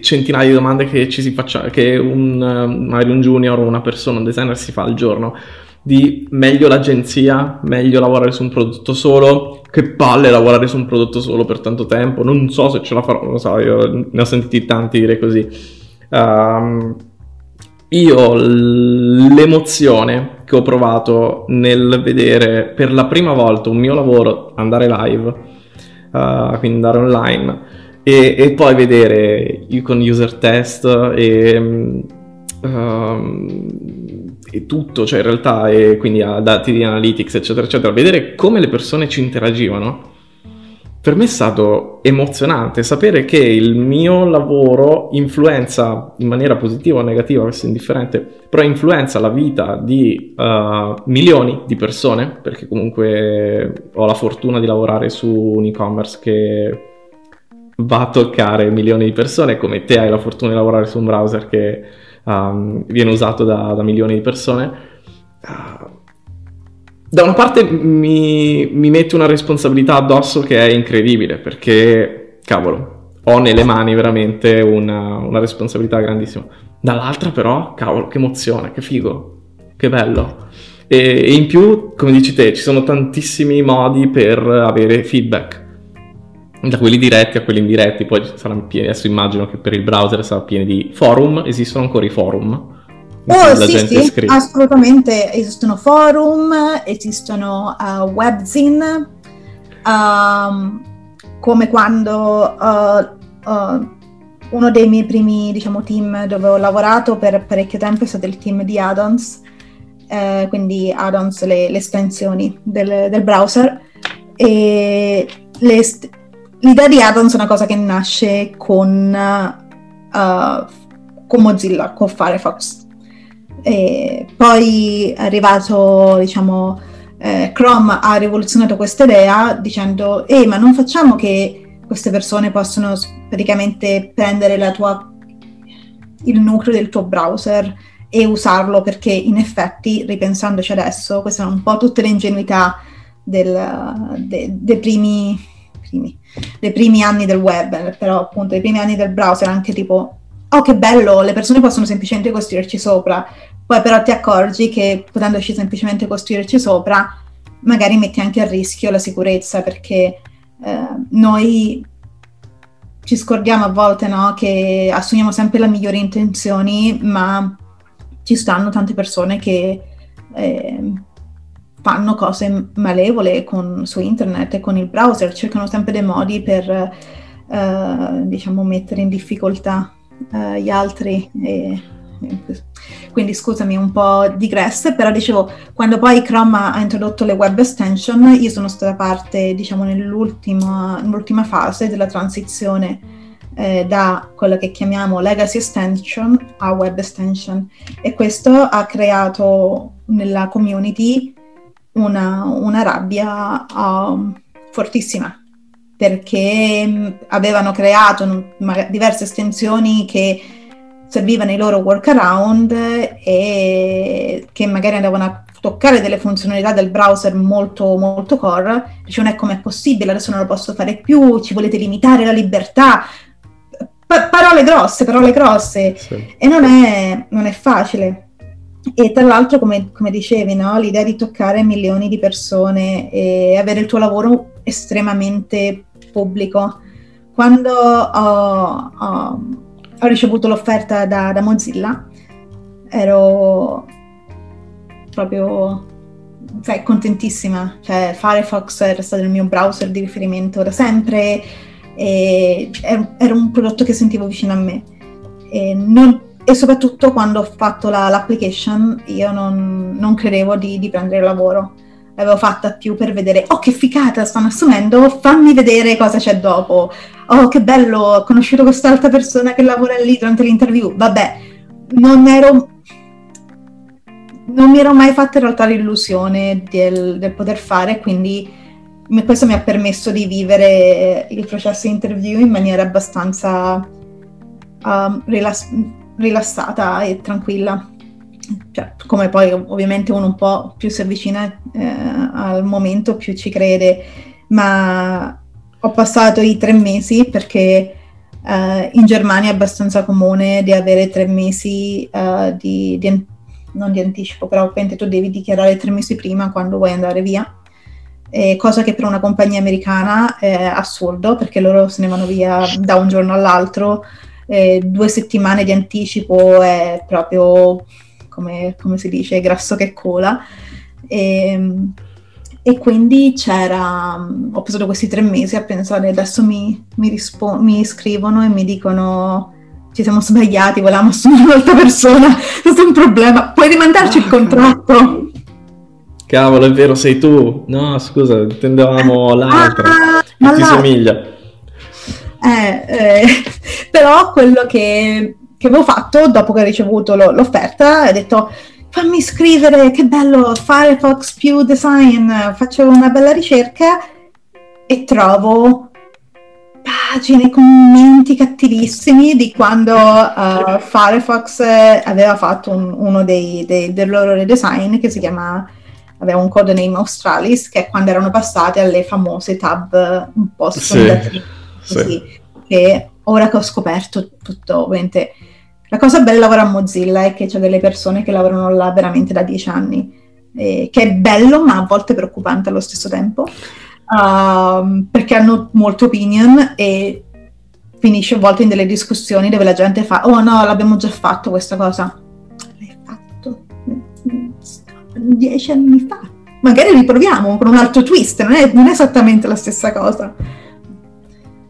centinaia di domande che faccia, che un, magari un junior o una persona, un designer si fa al giorno, di meglio l'agenzia, meglio lavorare su un prodotto solo, che palle lavorare su un prodotto solo per tanto tempo, non so se ce la farò, non lo so, io ne ho sentiti tanti dire così. Um, io l'emozione che ho provato nel vedere per la prima volta un mio lavoro andare live uh, quindi andare online e, e, poi vedere con user test e, um, e tutto, cioè in realtà, e quindi a dati di analytics, eccetera, eccetera, vedere come le persone ci interagivano per me è stato emozionante sapere che il mio lavoro influenza in maniera positiva o negativa, questo è indifferente, però influenza la vita di uh, milioni di persone, perché comunque ho la fortuna di lavorare su un e-commerce che va a toccare milioni di persone, come te hai la fortuna di lavorare su un browser che um, viene usato da, da milioni di persone. Uh, da una parte mi, mi mette una responsabilità addosso che è incredibile perché, cavolo, ho nelle mani veramente una, una responsabilità grandissima. Dall'altra però, cavolo, che emozione, che figo, che bello. E, e, in più, come dici te, ci sono tantissimi modi per avere feedback, da quelli diretti a quelli indiretti, poi saranno pieni, adesso immagino che per il browser sarà pieno di forum, esistono ancora i forum, Oh, sì, sì, scrive. assolutamente. Esistono forum, esistono uh, webzine, um, come quando uh, uh, uno dei miei primi diciamo, team dove ho lavorato per parecchio tempo è stato il team di add-ons, eh, quindi add-ons, le, le estensioni del, del, browser. E st- l'idea di add-ons è una cosa che nasce con, uh, con Mozilla, con Firefox e poi è arrivato, diciamo, eh, Chrome ha rivoluzionato questa idea dicendo, ehi, ma non facciamo che queste persone possono praticamente prendere la tua, il nucleo del tuo browser e usarlo perché in effetti, ripensandoci adesso, queste sono un po' tutte le ingenuità del, de, dei primi, primi, dei primi anni del web, però appunto dei primi anni del browser, anche tipo oh che bello, le persone possono semplicemente costruirci sopra, poi però ti accorgi che potendoci semplicemente costruirci sopra, magari metti anche a rischio la sicurezza perché eh, noi ci scordiamo a volte no, che assumiamo sempre le migliori intenzioni, ma ci stanno tante persone che eh, fanno cose malevole con, su internet e con il browser, cercano sempre dei modi per eh, diciamo mettere in difficoltà eh, gli altri. E, quindi scusami un po' digresse, però dicevo, quando poi Chrome ha introdotto le web extension, io sono stata parte, diciamo, nell'ultima, fase della transizione eh, da quella che chiamiamo legacy extension a web extension. E questo ha creato nella community una, una rabbia um, fortissima perché mm, avevano creato diverse estensioni che servivano i loro workaround e che magari andavano a toccare delle funzionalità del browser molto molto core, dicevano è come è possibile, adesso non lo posso fare più, ci volete limitare la libertà, pa- parole grosse, parole grosse, sì. e non è, non è, facile. E tra l'altro, come, come dicevi, no? l'idea di toccare milioni di persone e avere il tuo lavoro estremamente pubblico. Quando ho, ho ho ricevuto l'offerta da, da Mozilla, ero proprio cioè, contentissima. Cioè, Firefox era stato il mio browser di riferimento da sempre e era un prodotto che sentivo vicino a me. E, non, e soprattutto quando ho fatto la, l'application io non, non credevo di, di prendere lavoro l'avevo fatta più per vedere, oh che figata, stanno assumendo, fammi vedere cosa c'è dopo. Oh che bello, ho conosciuto quest'altra persona che lavora lì durante l'interview. Vabbè, non ero... Non mi ero mai fatta in realtà l'illusione del, del poter fare, quindi questo mi ha permesso di vivere il processo interview in maniera abbastanza uh, rilass- rilassata e tranquilla cioè, come poi ovviamente uno un po' più si avvicina eh, al momento, più ci crede, ma ho passato i tre mesi perché eh, in Germania è abbastanza comune di avere tre mesi eh, di, di, non di anticipo, però ovviamente tu devi dichiarare tre mesi prima quando vuoi andare via. Eh, cosa che per una compagnia americana è assurdo perché loro se ne vanno via da un giorno all'altro, eh, due settimane di anticipo è proprio come, come si dice, grasso che cola. E, e quindi c'era, ho passato questi tre mesi a pensare, adesso mi, mi, rispo- mi scrivono e mi dicono ci siamo sbagliati, volevamo assumere un'altra persona, questo è un problema, puoi rimandarci ah, il contratto? Cavolo, è vero, sei tu. No, scusa, intendevamo ah, l'altra, ah, che ti la... somiglia. Eh, eh, però quello che, che, avevo fatto dopo che ho ricevuto lo, l'offerta, ho detto fammi scrivere, che bello, Firefox più design, faccio una bella ricerca e trovo pagine, commenti cattivissimi di quando uh, Firefox aveva fatto un, uno dei, dei, del loro redesign che si chiama aveva un codename Australis che è quando erano passate alle famose tab un po' sfondative sì, sì. che ora che ho scoperto tutto ovviamente la cosa bella di lavorare a Mozilla è che c'è delle persone che lavorano là veramente da dieci anni, eh, che è bello ma a volte preoccupante allo stesso tempo, uh, perché hanno molte opinion e finisce a volte in delle discussioni dove la gente fa oh no, l'abbiamo già fatto questa cosa. L'hai fatto dieci anni fa. Magari riproviamo con un altro twist, non è, non è esattamente la stessa cosa.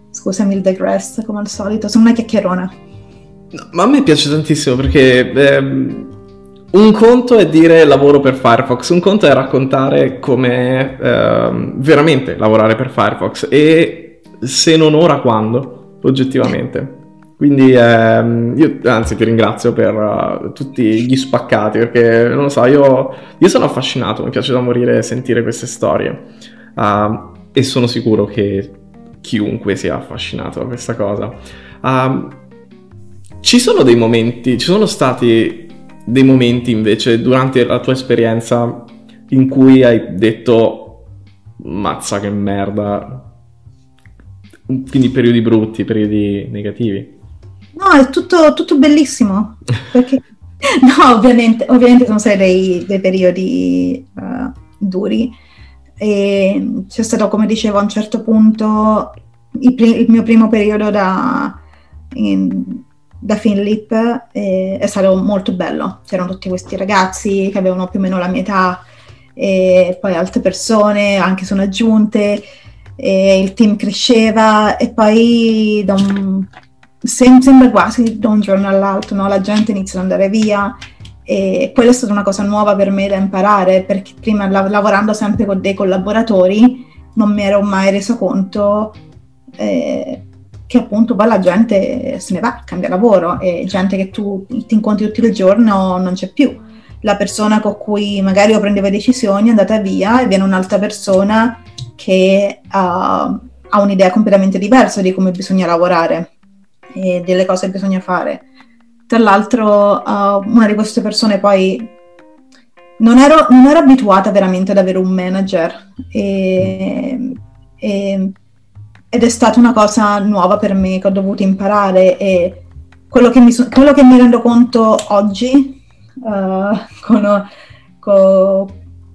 Scusami il digress, come al solito, sono una chiacchierona. Ma a me piace tantissimo perché ehm, un conto è dire lavoro per Firefox, un conto è raccontare come ehm, veramente lavorare per Firefox e se non ora quando, oggettivamente. Quindi ehm, io anzi ti ringrazio per uh, tutti gli spaccati perché non lo so, io, io, sono affascinato, mi piace da morire sentire queste storie uh, e sono sicuro che chiunque sia affascinato da questa cosa. Uh, ci sono dei momenti, ci sono stati dei momenti invece durante la tua esperienza in cui hai detto mazza che merda, quindi periodi brutti, periodi negativi? No, è tutto, tutto bellissimo, perché no, ovviamente, ovviamente sono stati dei, dei periodi uh, duri e c'è stato, come dicevo, a un certo punto il, il mio primo periodo da... In, da Finlip eh, è stato molto bello. C'erano tutti questi ragazzi che avevano più o meno la mia età e poi altre persone anche sono aggiunte e il team cresceva e poi da un, sembra quasi da un giorno all'altro no? la gente inizia ad andare via e quella è stata una cosa nuova per me da imparare perché prima lav- lavorando sempre con dei collaboratori non mi ero mai reso conto eh, che appunto poi la gente se ne va, cambia lavoro e gente che tu ti incontri tutto il giorno non c'è più. La persona con cui magari io prendevo decisioni è andata via e viene un'altra persona che uh, ha un'idea completamente diversa di come bisogna lavorare e delle cose che bisogna fare. Tra l'altro, uh, una di queste persone poi non ero, non ero, abituata veramente ad avere un manager e, e ed è stata una cosa nuova per me che ho dovuto imparare e quello che mi, so- quello che mi rendo conto oggi, uh, con, con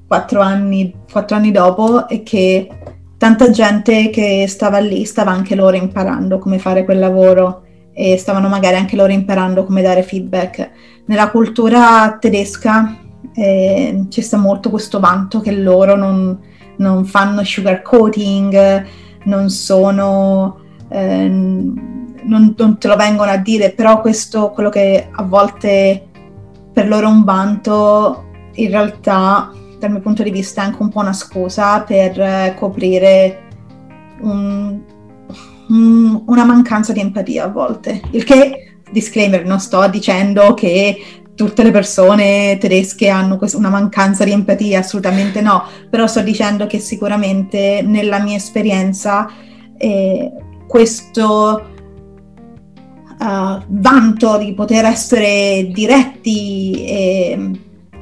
quattro, anni, quattro anni dopo, è che tanta gente che stava lì stava anche loro imparando come fare quel lavoro e stavano magari anche loro imparando come dare feedback. Nella cultura tedesca eh, c'è molto questo vanto che loro non, non fanno sugarcoating, non sono, eh, non, non, te lo vengono a dire, però questo, quello che a volte per loro è un vanto, in realtà dal mio punto di vista è anche un po' una scusa per eh, coprire un, un, una mancanza di empatia a volte. Il che, disclaimer, non sto dicendo che tutte le persone tedesche hanno una mancanza di empatia, assolutamente no, però sto dicendo che sicuramente nella mia esperienza eh, questo uh, vanto di poter essere diretti e,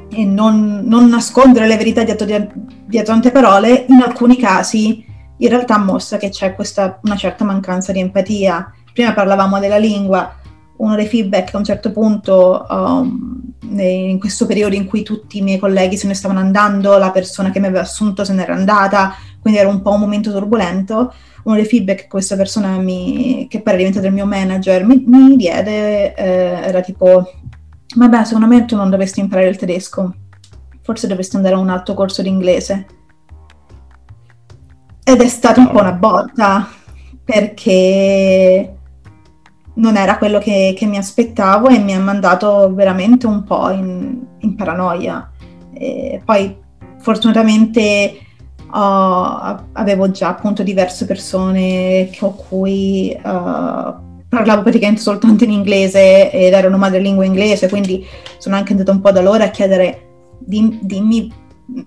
e non, non, nascondere le verità dietro, dietro tante parole, in alcuni casi in realtà mostra che c'è questa, una certa mancanza di empatia. Prima parlavamo della lingua, uno dei feedback a un certo punto, um, in questo periodo in cui tutti i miei colleghi se ne stavano andando, la persona che mi aveva assunto se n'era andata, quindi era un po' un momento turbolento, uno dei feedback che questa persona mi, che poi è diventato il mio manager mi, mi diede eh, era tipo, vabbè secondo me tu non dovresti imparare il tedesco, forse dovresti andare a un altro corso di inglese. ed è stata un po' una botta perché non era quello che, che, mi aspettavo e mi ha mandato veramente un po' in, in paranoia. E poi fortunatamente uh, avevo già appunto diverse persone con cui uh, parlavo praticamente soltanto in inglese ed erano madrelingua inglese, quindi sono anche andata un po' da loro a chiedere dim, dimmi,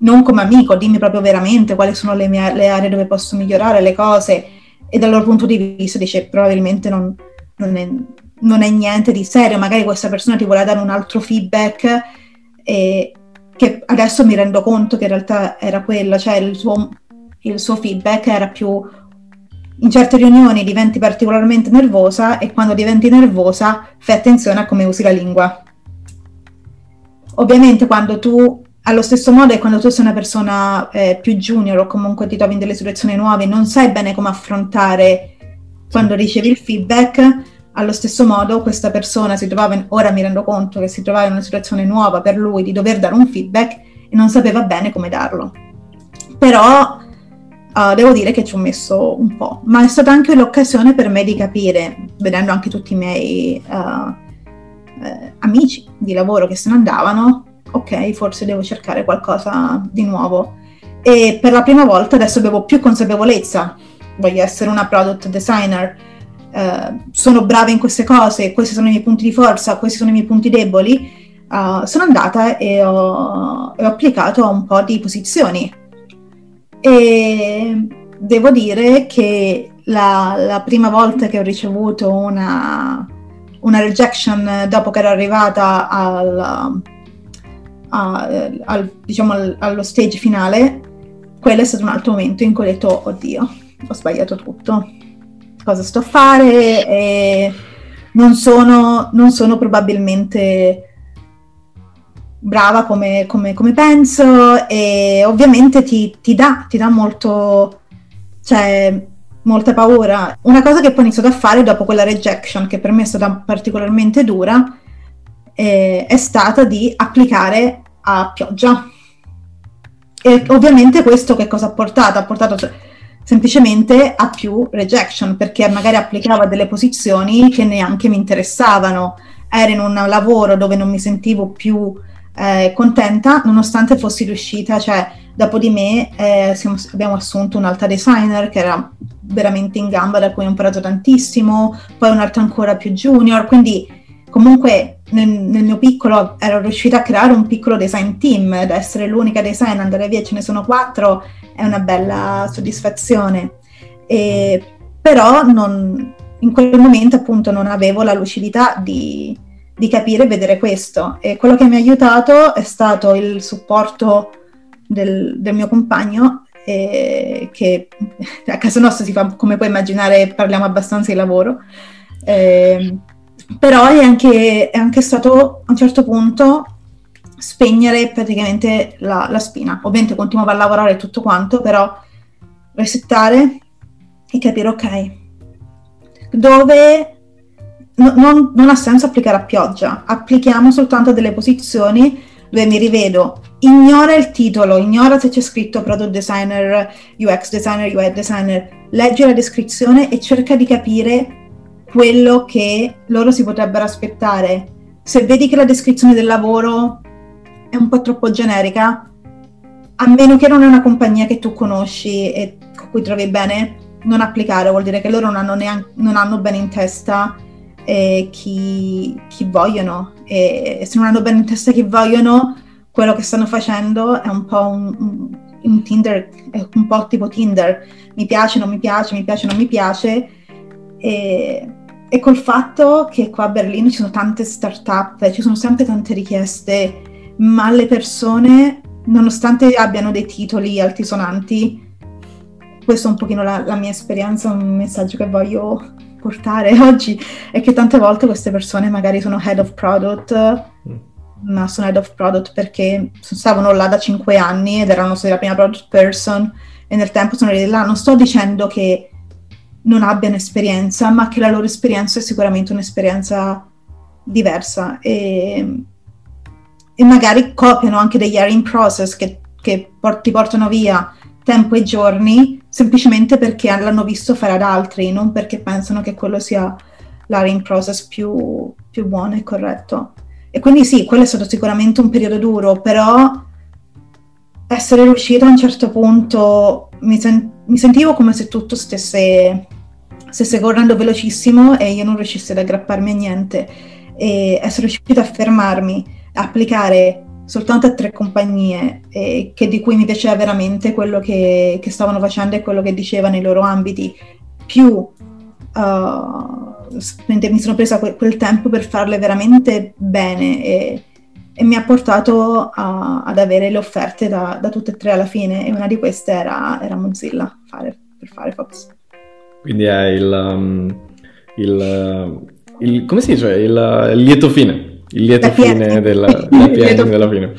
non come amico, dimmi proprio veramente quali sono le, mie, le aree dove posso migliorare le cose e dal loro punto di vista dice probabilmente non, non, è, non è niente di serio, magari questa persona ti vuole dare un altro feedback e, che adesso mi rendo conto che in realtà era quello, cioè il suo, il suo feedback era più in certe riunioni diventi particolarmente nervosa e quando diventi nervosa fai attenzione a come usi la lingua. Ovviamente quando tu, allo stesso modo, quando tu sei una persona eh, più junior o comunque ti trovi in delle situazioni nuove, non sai bene come affrontare quando ricevi il feedback, allo stesso modo questa persona si trovava, in, ora mi rendo conto che si trovava in una situazione nuova per lui di dover dare un feedback e non sapeva bene come darlo. Però uh, devo dire che ci ho messo un po', ma è stata anche l'occasione per me di capire, vedendo anche tutti i miei uh, eh, amici di lavoro che se ne andavano, ok, forse devo cercare qualcosa di nuovo. E per la prima volta adesso avevo più consapevolezza, voglio essere una product designer, eh, sono brava in queste cose, questi sono i miei punti di forza, questi sono i miei punti deboli, uh, sono andata e ho, e ho, applicato a un po' di posizioni. E devo dire che la, la prima volta che ho ricevuto una, una rejection dopo che ero arrivata al, al, al, diciamo allo stage finale, quello è stato un altro momento in cui ho detto, oddio, ho sbagliato tutto cosa sto a fare e non sono, non sono probabilmente brava come, come, come, penso e ovviamente ti, ti, dà, ti dà molto, cioè, molta paura. Una cosa che poi ho iniziato a fare dopo quella rejection, che per me è stata particolarmente dura, eh, è stata di applicare a pioggia. E ovviamente questo che cosa ha portato? Ha portato cioè, semplicemente a più rejection perché magari applicava delle posizioni che neanche mi interessavano. Era in un lavoro dove non mi sentivo più eh, contenta nonostante fossi riuscita, cioè dopo di me eh, siamo, abbiamo assunto un'altra designer che era veramente in gamba da cui ho imparato tantissimo, poi un'altra ancora più junior, quindi comunque nel, nel, mio piccolo ero riuscita a creare un piccolo design team, ad essere l'unica design, andare via ce ne sono quattro è una bella soddisfazione. E, però non, in quel momento appunto non avevo la lucidità di, di capire e vedere questo. E quello che mi ha aiutato è stato il supporto del, del mio compagno, eh, che a casa nostra si fa, come puoi immaginare, parliamo abbastanza di lavoro. Eh, però è anche, è anche stato a un certo punto spegnere praticamente la, la spina. Ovviamente continuavo a lavorare tutto quanto, però resettare e capire, ok, dove no, non, non, ha senso applicare a pioggia, applichiamo soltanto delle posizioni dove mi rivedo. Ignora il titolo, ignora se c'è scritto product designer, UX designer, UI designer, leggi la descrizione e cerca di capire quello che loro si potrebbero aspettare. Se vedi che la descrizione del lavoro è un po' troppo generica, a meno che non è una compagnia che tu conosci e con cui trovi bene, non applicare, vuol dire che loro non hanno, neanche, non hanno bene in testa eh, chi, chi, vogliono e se non hanno bene in testa chi vogliono, quello che stanno facendo è un po' un, un, Tinder, è un po' tipo Tinder, mi piace, non mi piace, mi piace, non mi piace e, e col fatto che qua a Berlino ci sono tante start-up, ci sono sempre tante richieste ma le persone, nonostante abbiano dei titoli altisonanti, questa è un pochino la, la mia esperienza, un messaggio che voglio portare oggi, è che tante volte queste persone magari sono head of product, mm. ma sono head of product perché stavano là da cinque anni ed erano la prima product person e nel tempo sono arrivati là. Non sto dicendo che non abbiano esperienza, ma che la loro esperienza è sicuramente un'esperienza diversa e e magari copiano anche degli hiring process che, che port- ti portano via tempo e giorni semplicemente perché l'hanno visto fare ad altri, non perché pensano che quello sia l'hiring process più, più buono e corretto. E quindi sì, quello è stato sicuramente un periodo duro, però essere riuscito a un certo punto mi, sen- mi sentivo come se tutto stesse, stesse correndo velocissimo e io non riuscissi ad aggrapparmi a niente. E essere riuscito a fermarmi, a applicare soltanto a tre compagnie eh, di cui mi piaceva veramente quello che, che, stavano facendo e quello che diceva nei loro ambiti, più uh, mi sono presa que- quel tempo per farle veramente bene e, e mi ha portato a, ad avere le offerte da, da, tutte e tre alla fine e una di queste era, era Mozilla fare, per Firefox. Quindi è il, um, il, il, come si dice, il, il lieto fine il lieto fine della, della della fine.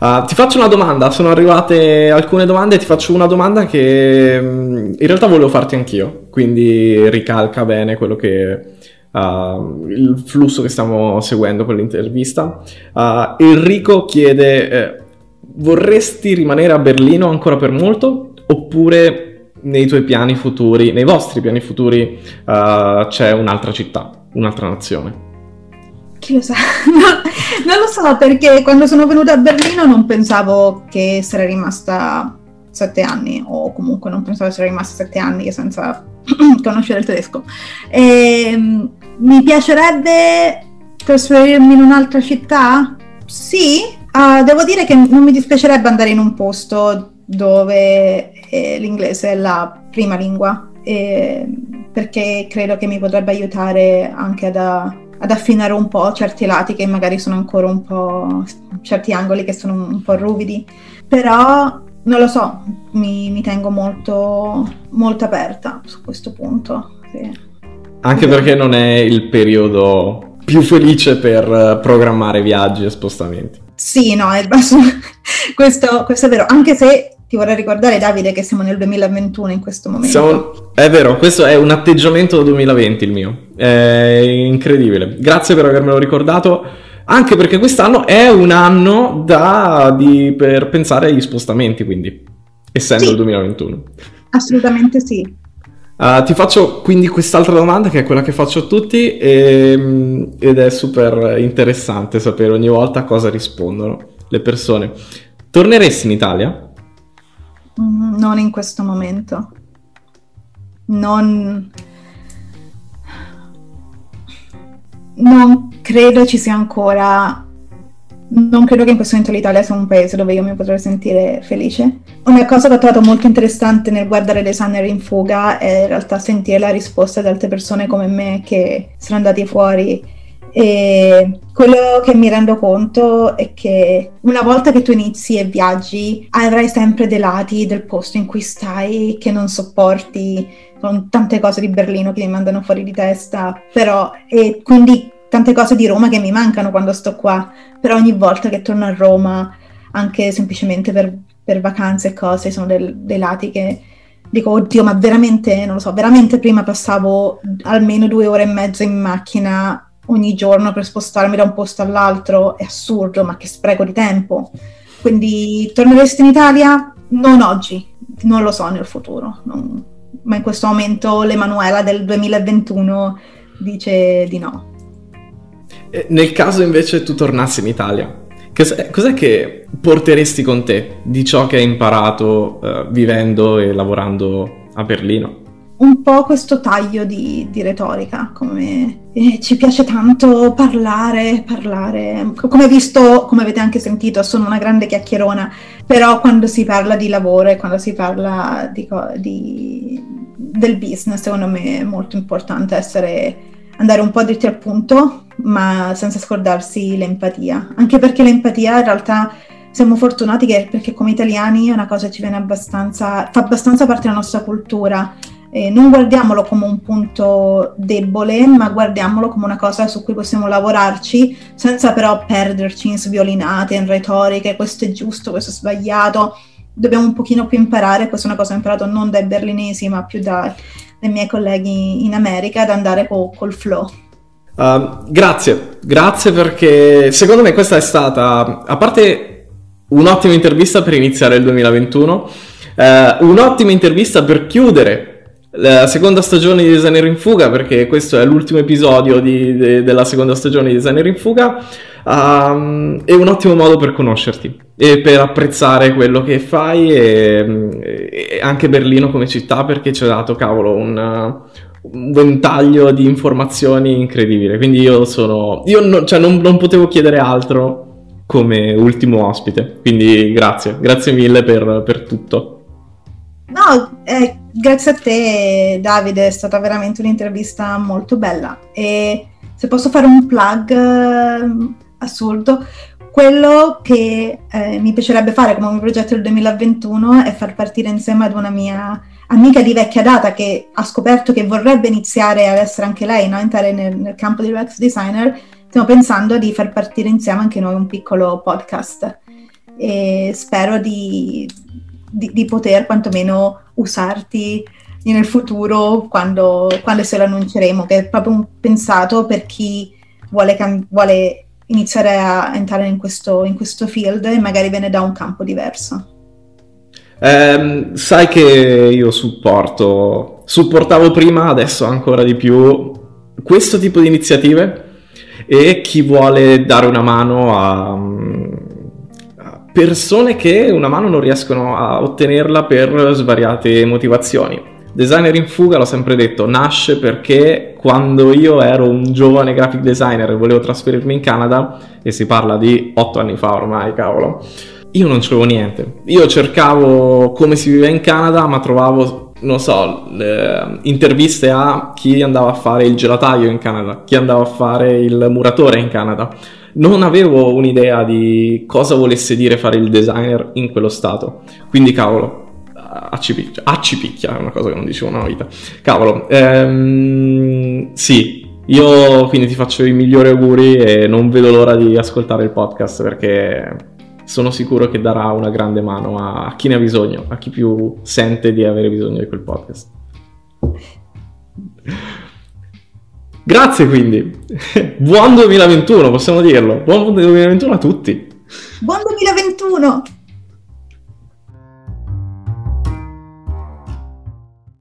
Uh, ti faccio una domanda, sono arrivate alcune domande, ti faccio una domanda che mm, in realtà volevo farti anch'io, quindi ricalca bene quello che Uh, il flusso che stiamo seguendo con l'intervista. Uh, Enrico chiede: eh, vorresti rimanere a Berlino ancora per molto? Oppure nei tuoi piani futuri, nei vostri piani futuri, uh, c'è un'altra città, un'altra nazione? Chi lo sa? No, non lo so perché quando sono venuta a Berlino non pensavo che sarei rimasta sette anni o comunque non pensavo di essere rimasta sette anni senza conoscere il tedesco. E, ehm, mi piacerebbe trasferirmi in un'altra città? Sì, uh, devo dire che non mi dispiacerebbe andare in un posto dove eh, l'inglese è la prima lingua, eh, perché credo che mi potrebbe aiutare anche ad, ad affinare un po' certi lati che magari sono ancora un po' certi angoli che sono un po' ruvidi però non lo so mi, mi tengo molto molto aperta su questo punto sì. Anche perché non è il periodo più felice per programmare viaggi e spostamenti sì no è, questo, questo è vero anche se ti vorrei ricordare, Davide, che siamo nel 2021 in questo momento. Siamo... È vero, questo è un atteggiamento 2020 il mio. È incredibile. Grazie per avermelo ricordato. Anche perché quest'anno è un anno da, di, per pensare agli spostamenti, quindi, essendo sì. il 2021. Assolutamente sì. Uh, ti faccio quindi quest'altra domanda che è quella che faccio a tutti e, ehm, ed è super interessante sapere ogni volta cosa rispondono le persone. Torneresti in Italia? Mm, non in questo momento. Non... Non credo ci sia ancora... Non credo che in questo momento l'Italia sia un paese dove io mi potrei sentire felice. Una cosa che ho trovato molto interessante nel guardare designer in fuga è in realtà sentire la risposta di altre persone come me che sono andati fuori e quello che mi rendo conto è che una volta che tu inizi e viaggi, avrai sempre dei lati del posto in cui stai che non sopporti, con tante cose di Berlino che mi mandano fuori di testa, però, e quindi tante cose di Roma che mi mancano quando sto qua, però ogni volta che torno a Roma, anche semplicemente per, per vacanze e cose, sono del, dei lati che dico, oddio, ma veramente, non lo so, veramente prima passavo almeno due ore e mezza in macchina ogni giorno per spostarmi da un posto all'altro è assurdo, ma che spreco di tempo. Quindi torneresti in Italia? Non oggi, non lo so nel futuro, non... ma in questo momento l'Emanuela del 2021 dice di no. Nel caso invece tu tornassi in Italia, cos'è, che porteresti con te di ciò che hai imparato uh, vivendo e lavorando a Berlino? un po' questo taglio di, di retorica, come eh, ci piace tanto parlare, parlare, come visto, come avete anche sentito, sono una grande chiacchierona, però quando si parla di lavoro e quando si parla di, di, del business, secondo me è molto importante essere, andare un po' dritti al punto, ma senza scordarsi l'empatia, anche perché l'empatia in realtà siamo fortunati che, perché come italiani è una cosa che ci viene abbastanza, fa abbastanza parte della nostra cultura eh, non guardiamolo come un punto debole, ma guardiamolo come una cosa su cui possiamo lavorarci, senza però perderci in sviolinate, in retoriche, questo è giusto, questo è sbagliato. Dobbiamo un pochino più imparare, questa è una cosa che ho imparato non dai berlinesi, ma più da, dai miei colleghi in America, ad andare co- col flow. Uh, grazie, grazie perché secondo me questa è stata, a parte un'ottima intervista per iniziare il 2021, Uh, un'ottima intervista per chiudere la seconda stagione di Designer in Fuga, perché questo è l'ultimo episodio di, de, della seconda stagione di Designer in Fuga, um, è un ottimo modo per conoscerti e per apprezzare quello che fai e, e anche Berlino come città perché ci ha dato, cavolo, un, un ventaglio di informazioni incredibile. Quindi io sono... Io no, cioè non, non potevo chiedere altro come ultimo ospite. Quindi grazie, grazie mille per, per tutto. No, eh, grazie a te Davide, è stata veramente un'intervista molto bella e se posso fare un plug eh, assurdo, quello che eh, mi piacerebbe fare come progetto del 2021 è far partire insieme ad una mia amica di vecchia data che ha scoperto che vorrebbe iniziare ad essere anche lei, no? entrare nel, nel campo di UX designer, stiamo pensando di far partire insieme anche noi un piccolo podcast e spero di, di, di poter quantomeno usarti nel futuro quando, quando se lo annunceremo, che è proprio pensato per chi vuole, vuole iniziare a entrare in questo, in questo field e magari viene da un campo diverso. Eh, sai che io supporto, supportavo prima, adesso ancora di più, questo tipo di iniziative e chi vuole dare una mano a, persone che una mano non riescono a ottenerla per svariate motivazioni. Designer in fuga, l'ho sempre detto, nasce perché quando io ero un giovane graphic designer e volevo trasferirmi in Canada, e si parla di otto anni fa ormai, cavolo, io non c'avevo niente. Io cercavo come si vive in Canada, ma trovavo, non so, interviste a chi andava a fare il gelataio in Canada, chi andava a fare il muratore in Canada non avevo un'idea di cosa volesse dire fare il designer in quello stato. Quindi, cavolo, accipicchia, accipicchia è una cosa che non dicevo una vita. Cavolo, ehm, sì, io quindi ti faccio i migliori auguri e non vedo l'ora di ascoltare il podcast perché sono sicuro che darà una grande mano a chi ne ha bisogno, a chi più sente di avere bisogno di quel podcast. Grazie quindi. Buon 2021, possiamo dirlo. Buon 2021 a tutti. Buon 2021.